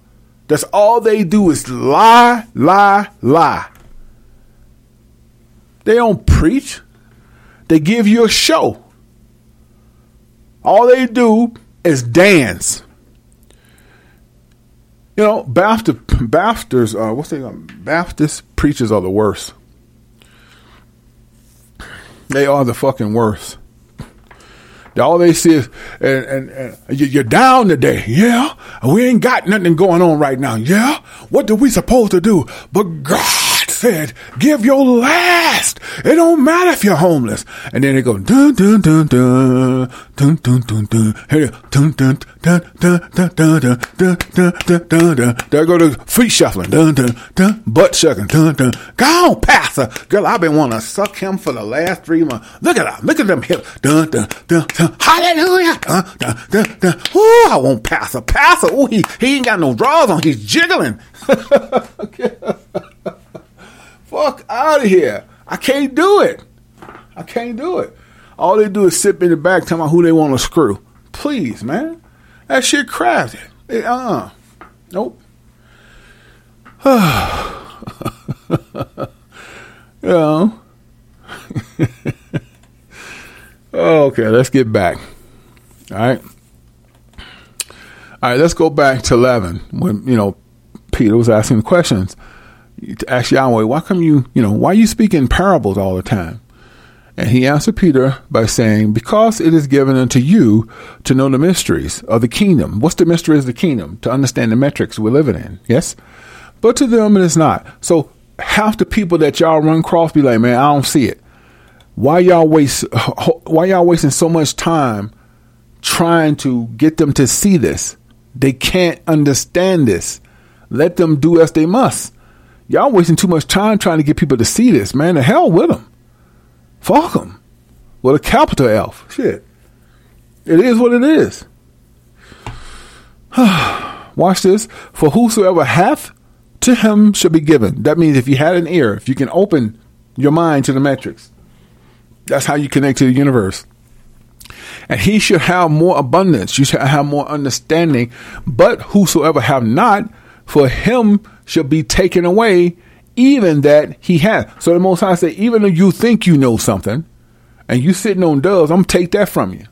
That's all they do is lie, lie, lie. They don't preach. They give you a show. All they do is dance. You know, Baptist, Baptists, uh, what's they Baptist preachers are the worst. They are the fucking worst. All they see is, and, and, and you- you're down today. Yeah. We ain't got nothing going on right now. Yeah. What do we supposed to do? But God said, give your last. It don't matter if you're homeless. And then they go, dun, dun, dun, dun, dun, dun, dun, dun. Here, dun, dun, dun, dun, dun, dun, dun, dun, dun, dun, dun, dun. There go the feet shuffling, dun, dun, dun, butt shucking, dun, dun. Go on, pastor. Girl, I've been wanting to suck him for the last three months. Look at that. Look at them hips. Dun, dun, dun, dun. Hallelujah. Dun, dun, dun, dun. Ooh, I want pastor. Pastor. Ooh, he, he ain't got no drawers on. He's jiggling. Fuck out of here. I can't do it. I can't do it. All they do is sit in the back telling me who they want to screw. Please, man. That shit crafted. Uh uh Nope. you know. okay, let's get back. All right. All right, let's go back to 11 when, you know, Peter was asking questions. To ask Yahweh, why come you, you know, why you speak in parables all the time? And he answered Peter by saying, Because it is given unto you to know the mysteries of the kingdom. What's the mystery of the kingdom? To understand the metrics we're living in. Yes? But to them it is not. So half the people that y'all run across be like, man, I don't see it. Why y'all waste why y'all wasting so much time trying to get them to see this? They can't understand this. Let them do as they must. Y'all wasting too much time trying to get people to see this, man. The hell with them. Fuck them. With a capital F. Shit. It is what it is. Watch this. For whosoever hath, to him shall be given. That means if you had an ear, if you can open your mind to the metrics, that's how you connect to the universe. And he shall have more abundance. You shall have more understanding. But whosoever have not, for him shall be taken away, even that he has. So the Most High said, even if you think you know something, and you sitting on doves, I'm gonna take that from you.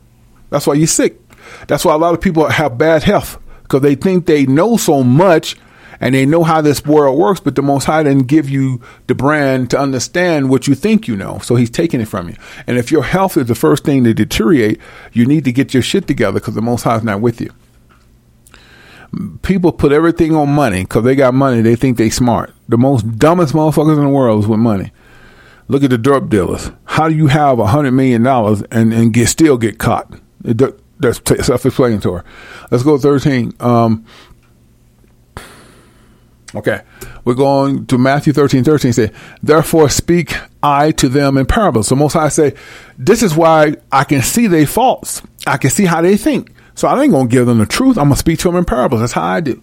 That's why you're sick. That's why a lot of people have bad health because they think they know so much and they know how this world works, but the Most High didn't give you the brand to understand what you think you know. So He's taking it from you. And if your health is the first thing to deteriorate, you need to get your shit together because the Most High is not with you. People put everything on money because they got money. They think they smart. The most dumbest motherfuckers in the world is with money. Look at the dope dealers. How do you have a hundred million dollars and and get still get caught? It, that's self-explanatory. Let's go thirteen. Um, okay, we're going to Matthew thirteen thirteen. Say, therefore speak I to them in parables. So Most High say, this is why I can see their faults. I can see how they think. So I ain't gonna give them the truth. I'm gonna speak to them in parables. That's how I do.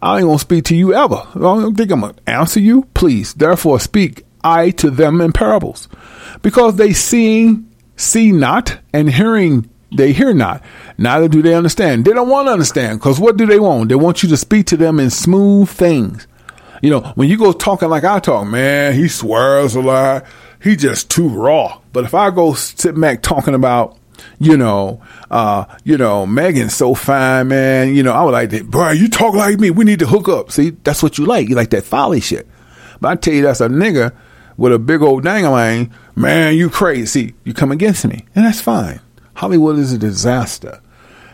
I ain't gonna speak to you ever. I don't think I'm gonna answer you. Please, therefore, speak I to them in parables, because they seeing see not, and hearing they hear not. Neither do they understand. They don't want to understand, because what do they want? They want you to speak to them in smooth things. You know, when you go talking like I talk, man, he swears a lot. He just too raw. But if I go sit back talking about you know, uh, you know, Meagan's so fine, man. You know, I was like, that, bro, you talk like me. We need to hook up. See, that's what you like. You like that folly shit. But I tell you, that's a nigga with a big old dangling. Man, you crazy. You come against me. And that's fine. Hollywood is a disaster.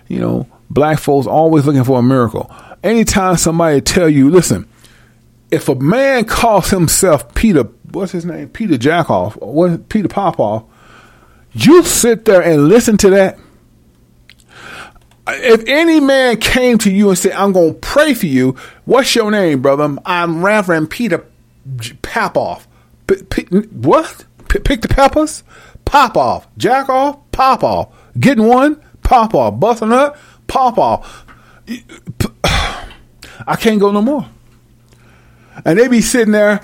You know, black folks always looking for a miracle. Anytime somebody tell you, listen, if a man calls himself Peter, what's his name? Peter Jackoff, what, Peter Popoff, you sit there and listen to that. If any man came to you and said, I'm going to pray for you, what's your name, brother? I'm Reverend Peter Popoff. P- p- what? P- pick the peppers? Pop off. Jack off? Pop off. Getting one? Pop off. Busting up? Pop off. I can't go no more. And they be sitting there,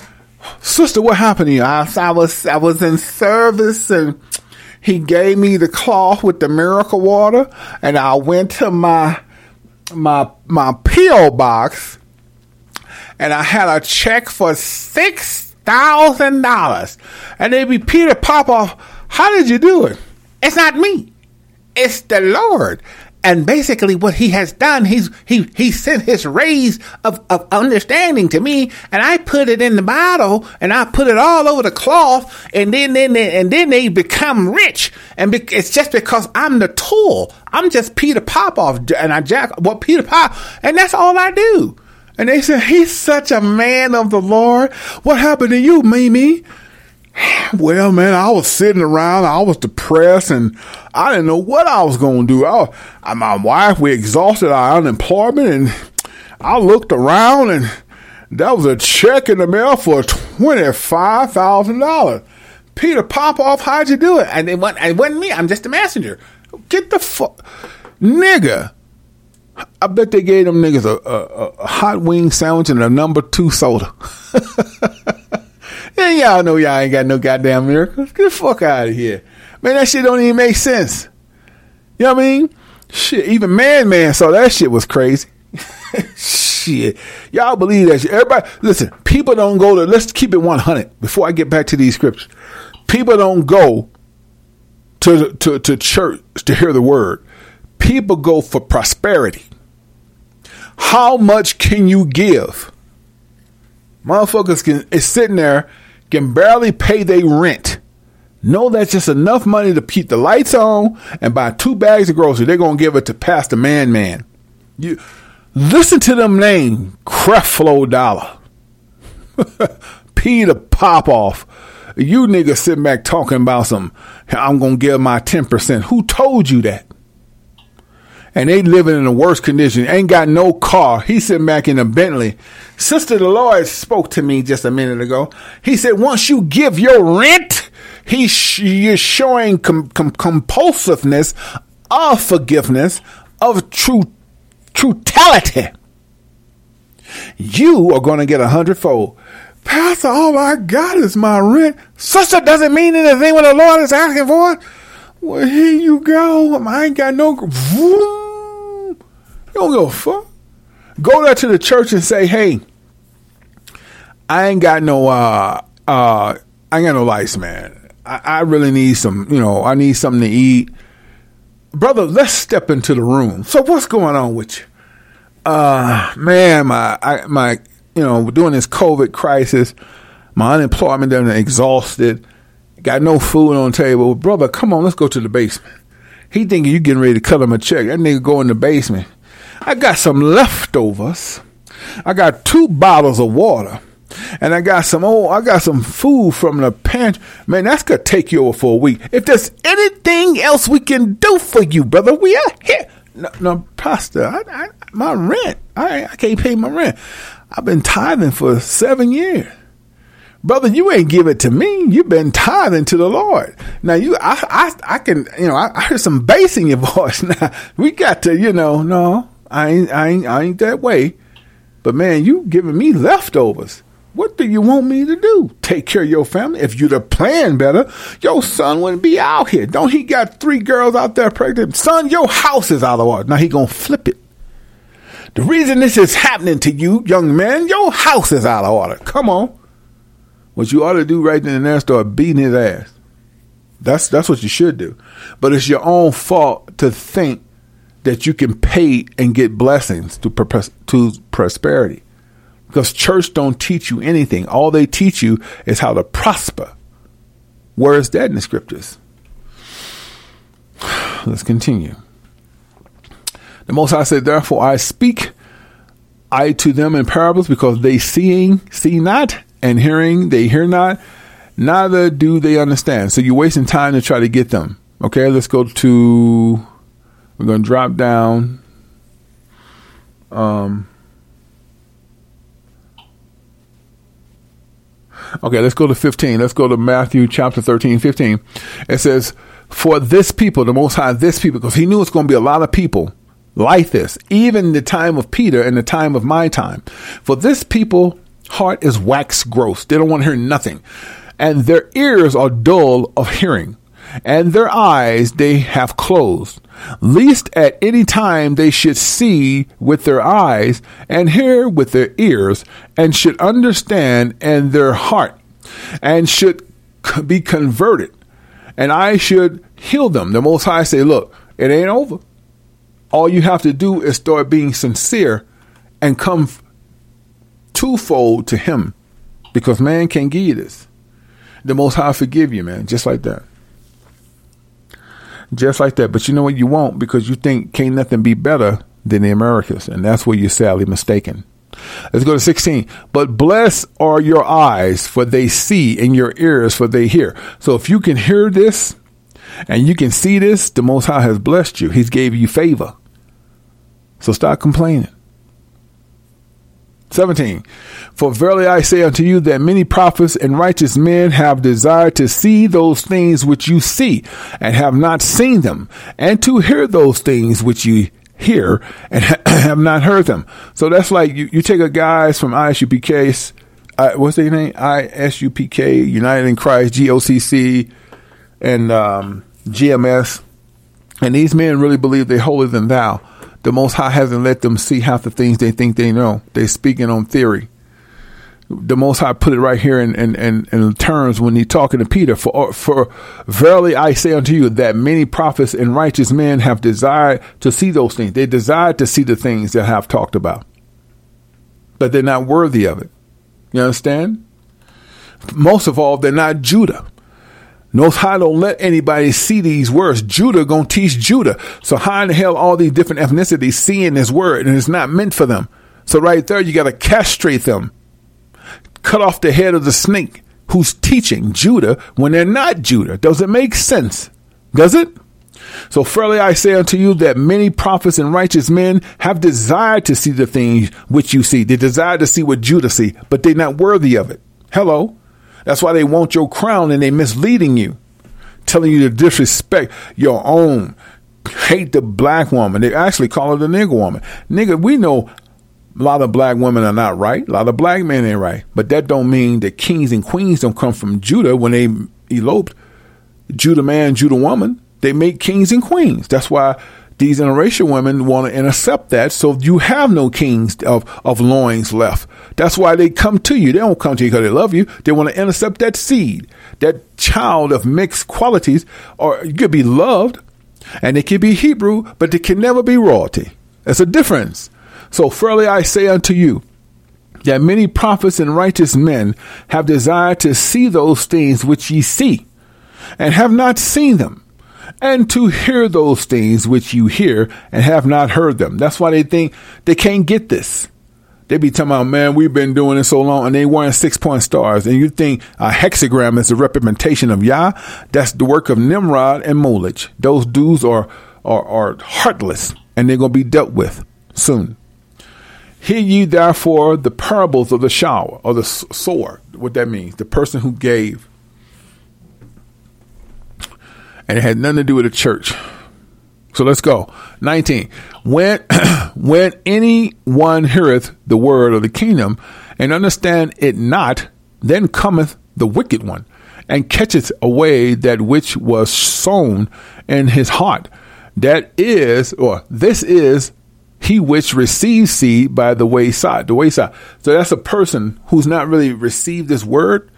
sister, what happened to you? I, I was I was in service and he gave me the cloth with the miracle water, and I went to my my my PO box, and I had a check for six thousand dollars. And they be Peter Popoff, how did you do it? It's not me. It's the Lord. And basically, what he has done, he's he he sent his rays of, of understanding to me, and I put it in the bottle, and I put it all over the cloth, and then then they, and then they become rich, and be, it's just because I'm the tool. I'm just Peter Popoff, and I jack what Peter Pop, and that's all I do. And they said he's such a man of the Lord. What happened to you, Mimi? Well, man, I was sitting around. I was depressed, and I didn't know what I was going to do. I, I, my wife, we exhausted our unemployment, and I looked around, and that was a check in the mail for twenty five thousand dollars. Peter Popoff, how'd you do it? And it wasn't, it wasn't me. I'm just a messenger. Get the fuck, nigga. I bet they gave them niggas a, a, a hot wing sandwich and a number two soda. and y'all know y'all ain't got no goddamn miracles. Get the fuck out of here. Man, that shit don't even make sense. You know what I mean? Shit, even Man Man saw that shit was crazy. shit. Y'all believe that shit. Everybody, listen, people don't go to, let's keep it 100 before I get back to these scriptures. People don't go to, to, to church to hear the word. People go for prosperity. How much can you give? Motherfuckers can is sitting there can barely pay their rent. Know that's just enough money to keep the lights on and buy two bags of groceries. They're gonna give it to Pastor Man Man. You listen to them name Creflo Dollar, Peter Popoff. You niggas sitting back talking about some. I'm gonna give my ten percent. Who told you that? And they living in the worst condition. Ain't got no car. He's sitting back in a Bentley. Sister Lord spoke to me just a minute ago. He said, once you give your rent, he sh- is showing com- com- compulsiveness of forgiveness, of true trutality. You are going to get a hundredfold. Pastor, all I got is my rent. Sister doesn't mean anything when the Lord is asking for it. Well, here you go. I ain't got no. You don't give a fuck. Go there to the church and say, hey, I ain't got no, uh, uh, I ain't got no lights, man. I, I really need some, you know, I need something to eat. Brother, let's step into the room. So what's going on with you? Uh, man, my, I, my, you know, during this COVID crisis, my unemployment done exhausted. Got no food on table. Brother, come on, let's go to the basement. He thinking you getting ready to cut him a check. That nigga go in the basement. I got some leftovers. I got two bottles of water. And I got some oh, I got some food from the pantry. Man, that's gonna take you over for a week. If there's anything else we can do for you, brother, we are here. No, no Pastor, I, I, my rent. I, I can't pay my rent. I've been tithing for seven years brother, you ain't give it to me. You've been tithing to the Lord. Now you, I, I, I can, you know, I, I hear some bass in your voice. Now we got to, you know, no, I ain't, I ain't, I ain't that way. But man, you giving me leftovers. What do you want me to do? Take care of your family? If you'd have planned better, your son wouldn't be out here. Don't he got three girls out there pregnant? Son, your house is out of order. Now he gonna flip it. The reason this is happening to you, young man, your house is out of order. Come on. What you ought to do right then and there, start beating his ass. That's that's what you should do. But it's your own fault to think that you can pay and get blessings to to prosperity. Because church don't teach you anything. All they teach you is how to prosper. Where is that in the scriptures? Let's continue. The Most High said, Therefore I speak I to them in parables because they seeing see not and hearing they hear not, neither do they understand. So you're wasting time to try to get them. Okay, let's go to. We're going to drop down. Um. Okay, let's go to 15. Let's go to Matthew chapter 13, 15. It says, For this people, the Most High, this people, because he knew it's going to be a lot of people like this, even the time of Peter and the time of my time. For this people heart is wax gross. They don't want to hear nothing. And their ears are dull of hearing. And their eyes they have closed, lest at any time they should see with their eyes, and hear with their ears, and should understand in their heart, and should be converted, and I should heal them. The Most High say, Look, it ain't over. All you have to do is start being sincere and come twofold to Him because man can't give you this. The Most High forgive you, man, just like that. Just like that. But you know what? You won't because you think can't nothing be better than the Americas. And that's where you're sadly mistaken. Let's go to 16. But blessed are your eyes, for they see, and your ears, for they hear. So if you can hear this and you can see this, the Most High has blessed you. He's gave you favor. So stop complaining. 17. For verily I say unto you that many prophets and righteous men have desired to see those things which you see, and have not seen them, and to hear those things which you hear, and have not heard them. So that's like you, you take a guys from ISUPK, uh, what's their name? ISUPK, United in Christ, GOCC, and um, GMS. And these men really believe they're holier than thou. The Most High hasn't let them see half the things they think they know. They're speaking on theory. The Most High put it right here in, in, in, in terms when he's talking to Peter. For, for verily I say unto you that many prophets and righteous men have desired to see those things. They desired to see the things that I have talked about, but they're not worthy of it. You understand? Most of all, they're not Judah. Most High don't let anybody see these words. Judah gonna teach Judah. So how in the hell all these different ethnicities seeing this word and it's not meant for them? So right there, you gotta castrate them. Cut off the head of the snake who's teaching Judah when they're not Judah. Does it make sense? Does it? So fairly I say unto you that many prophets and righteous men have desired to see the things which you see. They desire to see what Judah see, but they're not worthy of it. Hello. That's why they want your crown and they misleading you, telling you to disrespect your own, hate the black woman. They actually call her the nigger woman. Nigga, we know a lot of black women are not right. A lot of black men ain't right. But that don't mean that kings and queens don't come from Judah when they eloped. Judah man, Judah woman. They make kings and queens. That's why these interracial women want to intercept that so you have no kings of, of loins left. That's why they come to you. They don't come to you because they love you. They want to intercept that seed, that child of mixed qualities, or you could be loved and it could be Hebrew, but it can never be royalty. There's a difference. So fairly I say unto you, that many prophets and righteous men have desired to see those things which ye see, and have not seen them and to hear those things which you hear and have not heard them. That's why they think they can't get this. They be talking about, man, we've been doing it so long, and they wearing six point stars, and you think a hexagram is a representation of Yah? That's the work of Nimrod and Molech. Those dudes are are, are heartless, and they're gonna be dealt with soon. Hear ye therefore the parables of the shower or the sower. What that means, the person who gave and it had nothing to do with the church. So let's go. 19. When, when anyone heareth the word of the kingdom and understand it not, then cometh the wicked one and catcheth away that which was sown in his heart. That is, or this is he which receives seed by the wayside, the wayside. So that's a person who's not really received this word,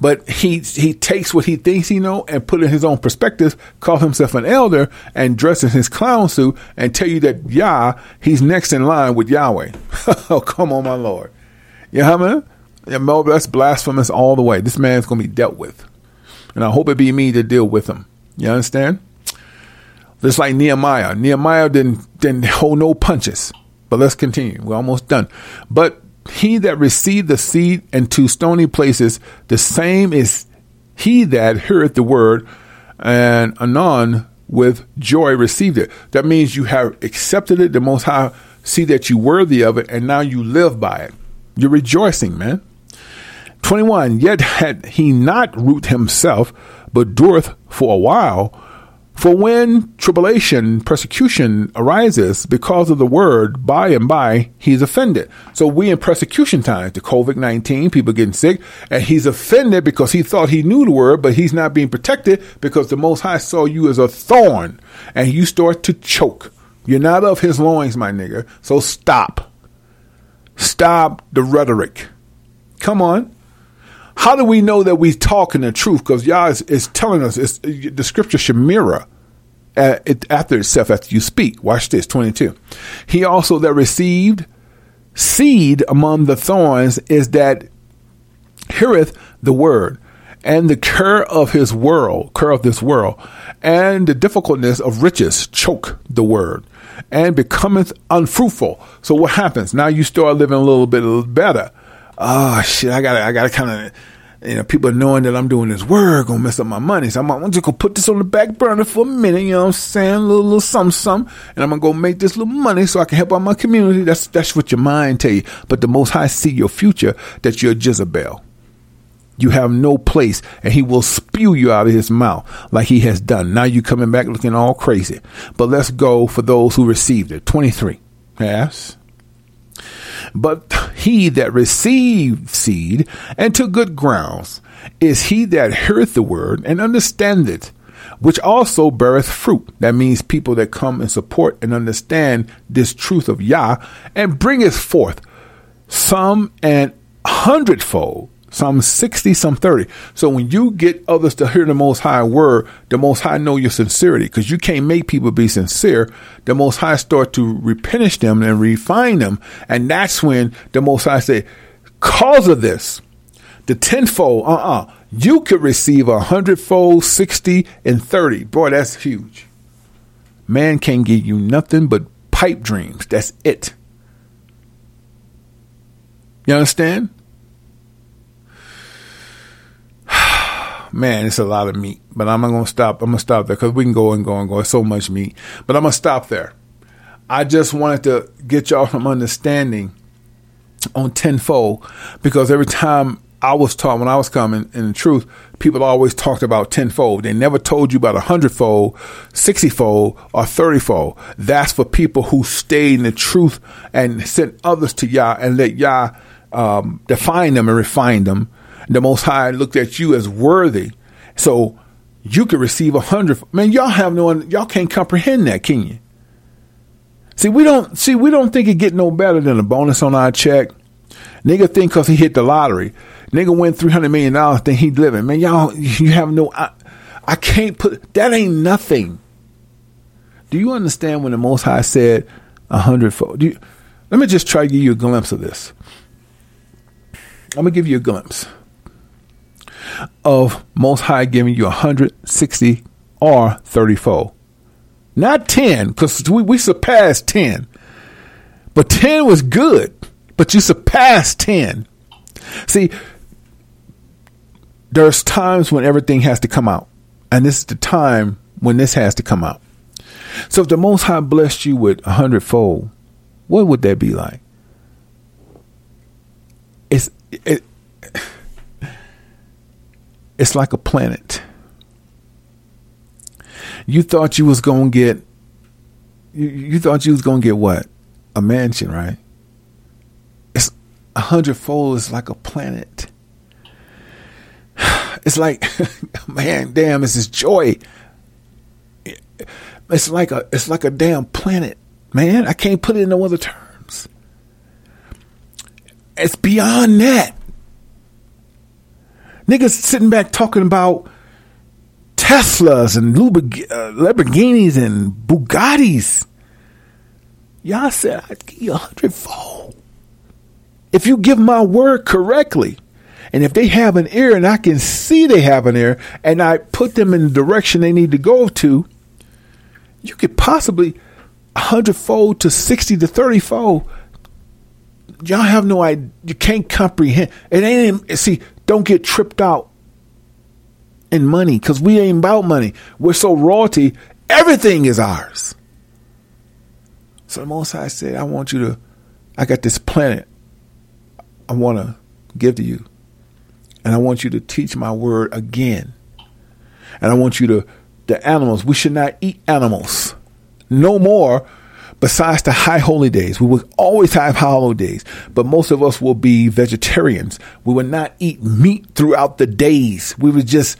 but he he takes what he thinks he know and put in his own perspective, calls himself an elder, and dresses his clown suit and tell you that Yah he's next in line with Yahweh. oh come on, my Lord. You know what I mean? That's blasphemous all the way. This man's gonna be dealt with, and I hope it be me to deal with him. You understand? Just like Nehemiah. Nehemiah didn't didn't hold no punches. But let's continue. We're almost done. But he that received the seed into stony places, the same is he that heareth the word, and anon with joy received it. That means you have accepted it. The Most High see that you're worthy of it, and now you live by it. You're rejoicing, man. 21. Yet had he not root himself, but dureth for a while. For when tribulation, persecution arises because of the word, by and by he's offended. So we in persecution times, the COVID 19, people getting sick, and he's offended because he thought he knew the word, but he's not being protected because the Most High saw you as a thorn and you start to choke. You're not of his loins, my nigga. So stop. Stop the rhetoric. Come on. How do we know that we're talking the truth? Because Yah is, is telling us the scripture Shemira. uh, it, after itself after you speak. Watch this, 22. He also that received seed among the thorns is that heareth the word and the care of his world, care of this world, and the difficultness of riches choke the word and becometh unfruitful. So what happens? Now you start living a little bit better. Oh shit, I gotta, I gotta kind of, you know, people knowing that I'm doing this work gonna mess up my money. So I'm, just gonna put this on the back burner for a minute, you know what I'm saying? A little, little something, something. And I'm gonna go make this little money so I can help out my community. That's, that's what your mind tell you. But the most high see your future that you're Jezebel. You have no place, and he will spew you out of his mouth like he has done. Now you coming back looking all crazy. But let's go for those who received it. 23. Yes. But he that received seed and took good grounds is he that heareth the word and understandeth, which also beareth fruit. That means people that come and support and understand this truth of Yah and bringeth forth some an hundredfold some 60, some 30. So when you get others to hear the Most High word, the Most High know your sincerity because you can't make people be sincere. The Most High start to replenish them and refine them. And that's when the Most High say, cause of this, the tenfold, uh-uh, you could receive a hundredfold, 60, and 30. Boy, that's huge. Man can't give you nothing but pipe dreams. That's it. You understand? Man, it's a lot of meat. But I'm not gonna stop. I'm gonna stop there because we can go and go and go. It's so much meat. But I'm gonna stop there. I just wanted to get y'all from understanding on tenfold because every time I was taught when I was coming in the truth, people always talked about tenfold. They never told you about a hundredfold, sixtyfold, or thirtyfold. That's for people who stay in the truth and sent others to Yah and let Yah um, define them and refine them the Most High looked at you as worthy. So you could receive a hundred. Man, y'all have no, one. y'all can't comprehend that, can you? See, we don't see. We don't think it get no better than a bonus on our check. Nigga think because he hit the lottery. Nigga win three hundred million dollars. Think he living. Man, y'all, you have no. I, I can't put that. Ain't nothing. Do you understand when the Most High said a hundredfold? Let me just try to give you a glimpse of this. I'm gonna give you a glimpse of Most High giving you 160 or 30 fold. Not 10, because we, we surpassed 10. But 10 was good, but you surpassed 10. See, there's times when everything has to come out. And this is the time when this has to come out. So if the Most High blessed you with a hundredfold, what would that be like? It's it, it's like a planet. You thought you was gonna get you, you thought you was gonna get what? A mansion, right? It's a hundredfold is like a planet. It's like man, damn, it's this joy. It's like a it's like a damn planet, man. I can't put it in no other terms. It's beyond that. Niggas sitting back talking about Teslas and uh, Lamborghinis and Bugattis. Y'all said I'd give you a hundredfold. If you give my word correctly, and if they have an ear and I can see they have an ear, and I put them in the direction they need to go to, you could possibly a hundredfold to sixty to thirty fold. Y'all have no idea. You can't comprehend. It ain't. See, don't get tripped out in money because we ain't about money. We're so royalty, everything is ours. So the Most High said, I want you to, I got this planet I want to give to you. And I want you to teach my word again. And I want you to, the animals, we should not eat animals no more besides the high holy days, we will always have holidays, but most of us will be vegetarians. We will not eat meat throughout the days. We would just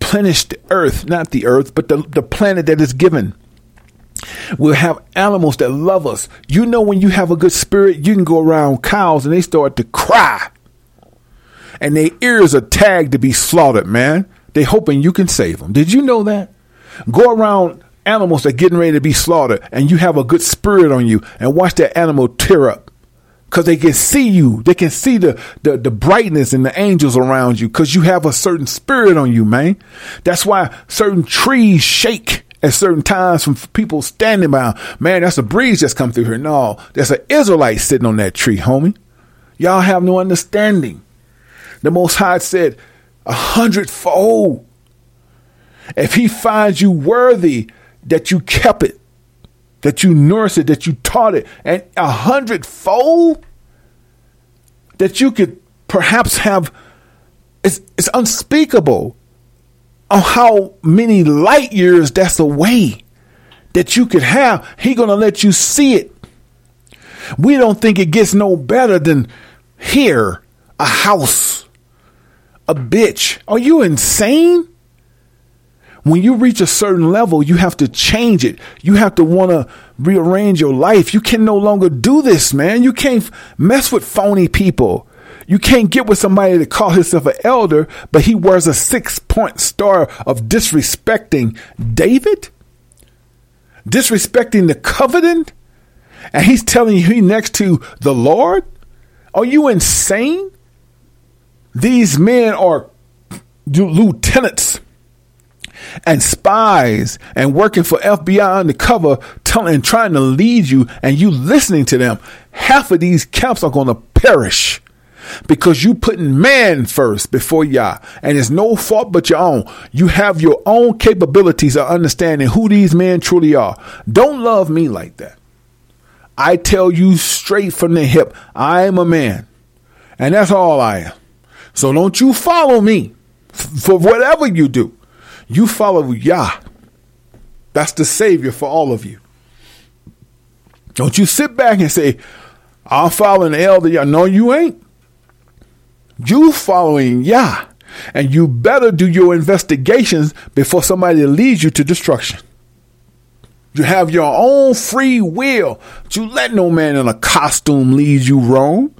plenish the earth, not the earth, but the, the planet that is given. We'll have animals that love us. You know, when you have a good spirit, you can go around cows and they start to cry. And their ears are tagged to be slaughtered, man. They hoping you can save them. Did you know that? Go around animals are getting ready to be slaughtered and you have a good spirit on you and watch that animal tear up because they can see you. They can see the, the, the brightness and the angels around you because you have a certain spirit on you, man. That's why certain trees shake at certain times from people standing by. Man, that's a breeze just come through here. No, there's an Israelite sitting on that tree, homie. Y'all have no understanding. The Most High said, a hundredfold. If he finds you worthy that you kept it, that you nursed it, that you taught it, and a hundredfold that you could perhaps have, it's, it's unspeakable on how many light years that's away that you could have. He gonna let you see it. We don't think it gets no better than here, a house, a bitch. Are you insane? When you reach a certain level, you have to change it. You have to want to rearrange your life. You can no longer do this, man. You can't mess with phony people. You can't get with somebody to call himself an elder, but he wears a six point star of disrespecting David, disrespecting the covenant, and he's telling you he next to the Lord. Are you insane? These men are lieutenants and spies and working for FBI undercover telling and trying to lead you and you listening to them. Half of these camps are going to perish because you putting man first before Yah, and it's no fault but your own. You have your own capabilities of understanding who these men truly are. Don't love me like that. I tell you straight from the hip, I am a man, and that's all I am. So don't you follow me for whatever you do. You follow Yah. That's the Savior for all of you. Don't you sit back and say, I'm following the elder Yah. No, you ain't. You following Yah. And you better do your investigations before somebody leads you to destruction. You have your own free will. But You let no man in a costume lead you wrong.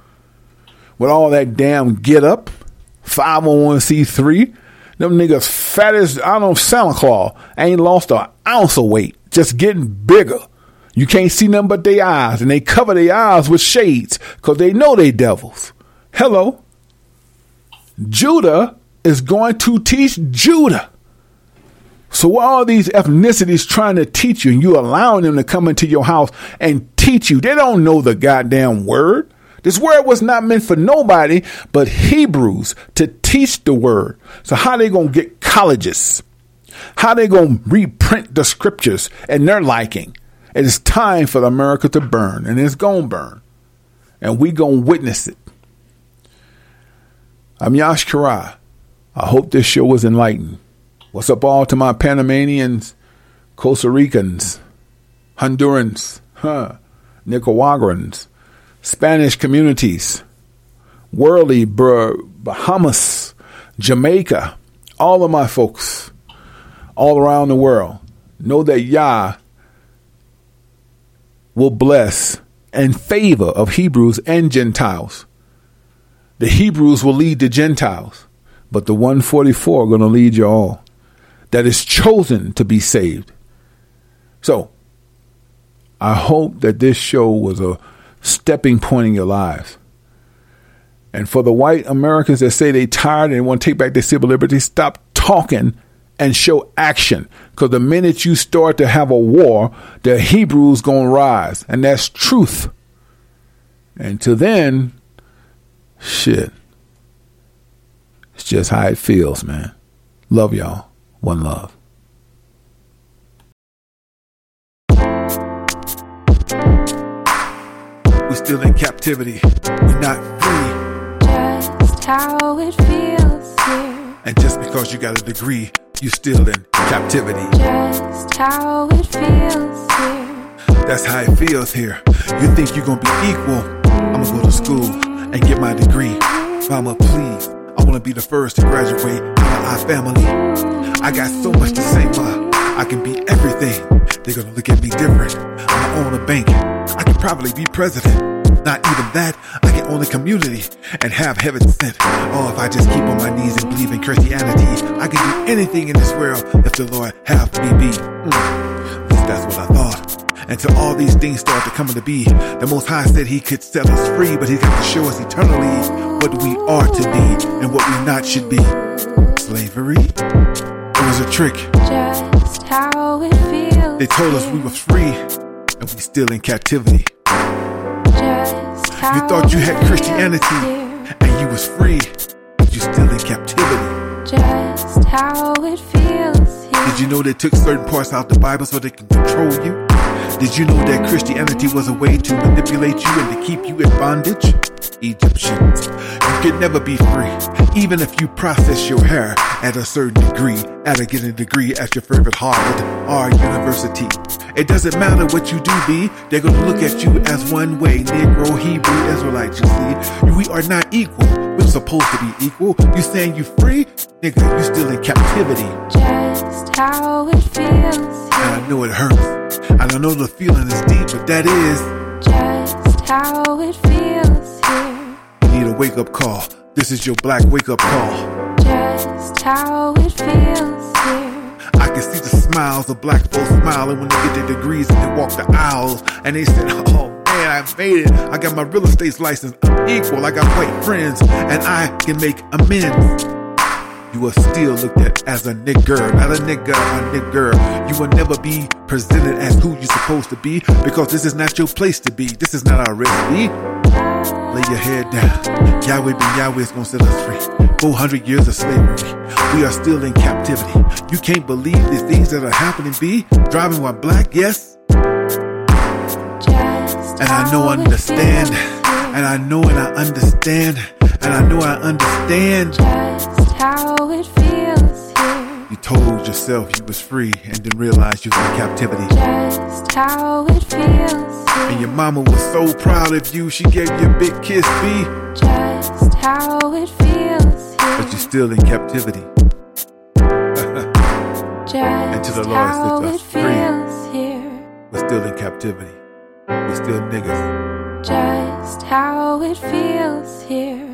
With all that damn get up, 501c3. Them niggas fat as, I don't know, Santa Claus. Ain't lost an ounce of weight. Just getting bigger. You can't see nothing but their eyes. And they cover their eyes with shades because they know they devils. Hello. Judah is going to teach Judah. So all these ethnicities trying to teach you and you allowing them to come into your house and teach you, they don't know the goddamn word. This word was not meant for nobody but Hebrews to teach the word. So how they going to get colleges? How they going to reprint the scriptures and their liking? It is time for America to burn and it's going to burn. And we going to witness it. I'm Yash Kara. I hope this show was enlightening. What's up, all to my Panamanians, Costa Ricans, Hondurans, huh, Nicaraguans, Spanish communities, worldly Bahamas, Jamaica, all of my folks, all around the world, know that Yah will bless and favor of Hebrews and Gentiles. The Hebrews will lead the Gentiles, but the 144 are going to lead you all that is chosen to be saved. So, I hope that this show was a stepping point in your lives. And for the white Americans that say they tired and want to take back their civil liberties, stop talking and show action. Because the minute you start to have a war, the Hebrews gonna rise, and that's truth. And to then, shit, it's just how it feels, man. Love y'all. One love. Still in captivity. We're not free. Just how it feels here. And just because you got a degree, you're still in captivity. Just how it feels here. That's how it feels here. You think you're gonna be equal? I'm gonna go to school and get my degree. Mama, please. I wanna be the first to graduate out of our family. I got so much to say, ma. I can be everything. They're gonna look at me different. I'm own a bank. I could probably be president. Not even that, I can own a community and have heaven sent. Oh, if I just keep on my knees and believe in Christianity, I can do anything in this world if the Lord have me be. Mm. That's what I thought. Until all these things start to come into be. The Most High said He could set us free, but He's got to show us eternally what we are to be and what we not should be. Slavery? It was a trick. Just how it feels. They told us we were free, and we still in captivity. You thought you had Christianity, and you was free, but you still in captivity. Just how it feels here. Did you know they took certain parts out the Bible so they can control you? Did you know that Christianity was a way to manipulate you and to keep you in bondage? Egyptians, you can never be free, even if you process your hair at a certain degree, at a getting degree at your favorite Harvard or university. It doesn't matter what you do be, they're gonna look at you as one way, Negro, Hebrew, Israelite, you see. We are not equal. We're supposed to be equal. You saying you free? Nigga, you still in captivity. Just how it feels And I know it hurts. I don't know the feeling is deep, but that is Just how it feels here. you need a wake up call. This is your black wake up call. Just how it feels here. I can see the smiles of black folks smiling when they get their degrees and they walk the aisles and they said, Oh I made it. I got my real estate license. I'm equal. I got white friends and I can make amends. You are still looked at as a nigger, not a nigga, a nigger. You will never be presented as who you're supposed to be because this is not your place to be. This is not our recipe. Lay your head down. Yahweh be Yahweh is gonna set us free. 400 years of slavery. We are still in captivity. You can't believe these things that are happening, B. Driving while black, yes. And I know I understand. And I know and I understand. And I know I understand. Just how it feels here. You told yourself you was free and then realized you was in captivity. Just how it feels here. And your mama was so proud of you, she gave you a big kiss, B. Just how it feels here. But you're still in captivity. Just Until the Lord how sets it us free. feels here. We're still in captivity. We're still niggas. Just how it feels here.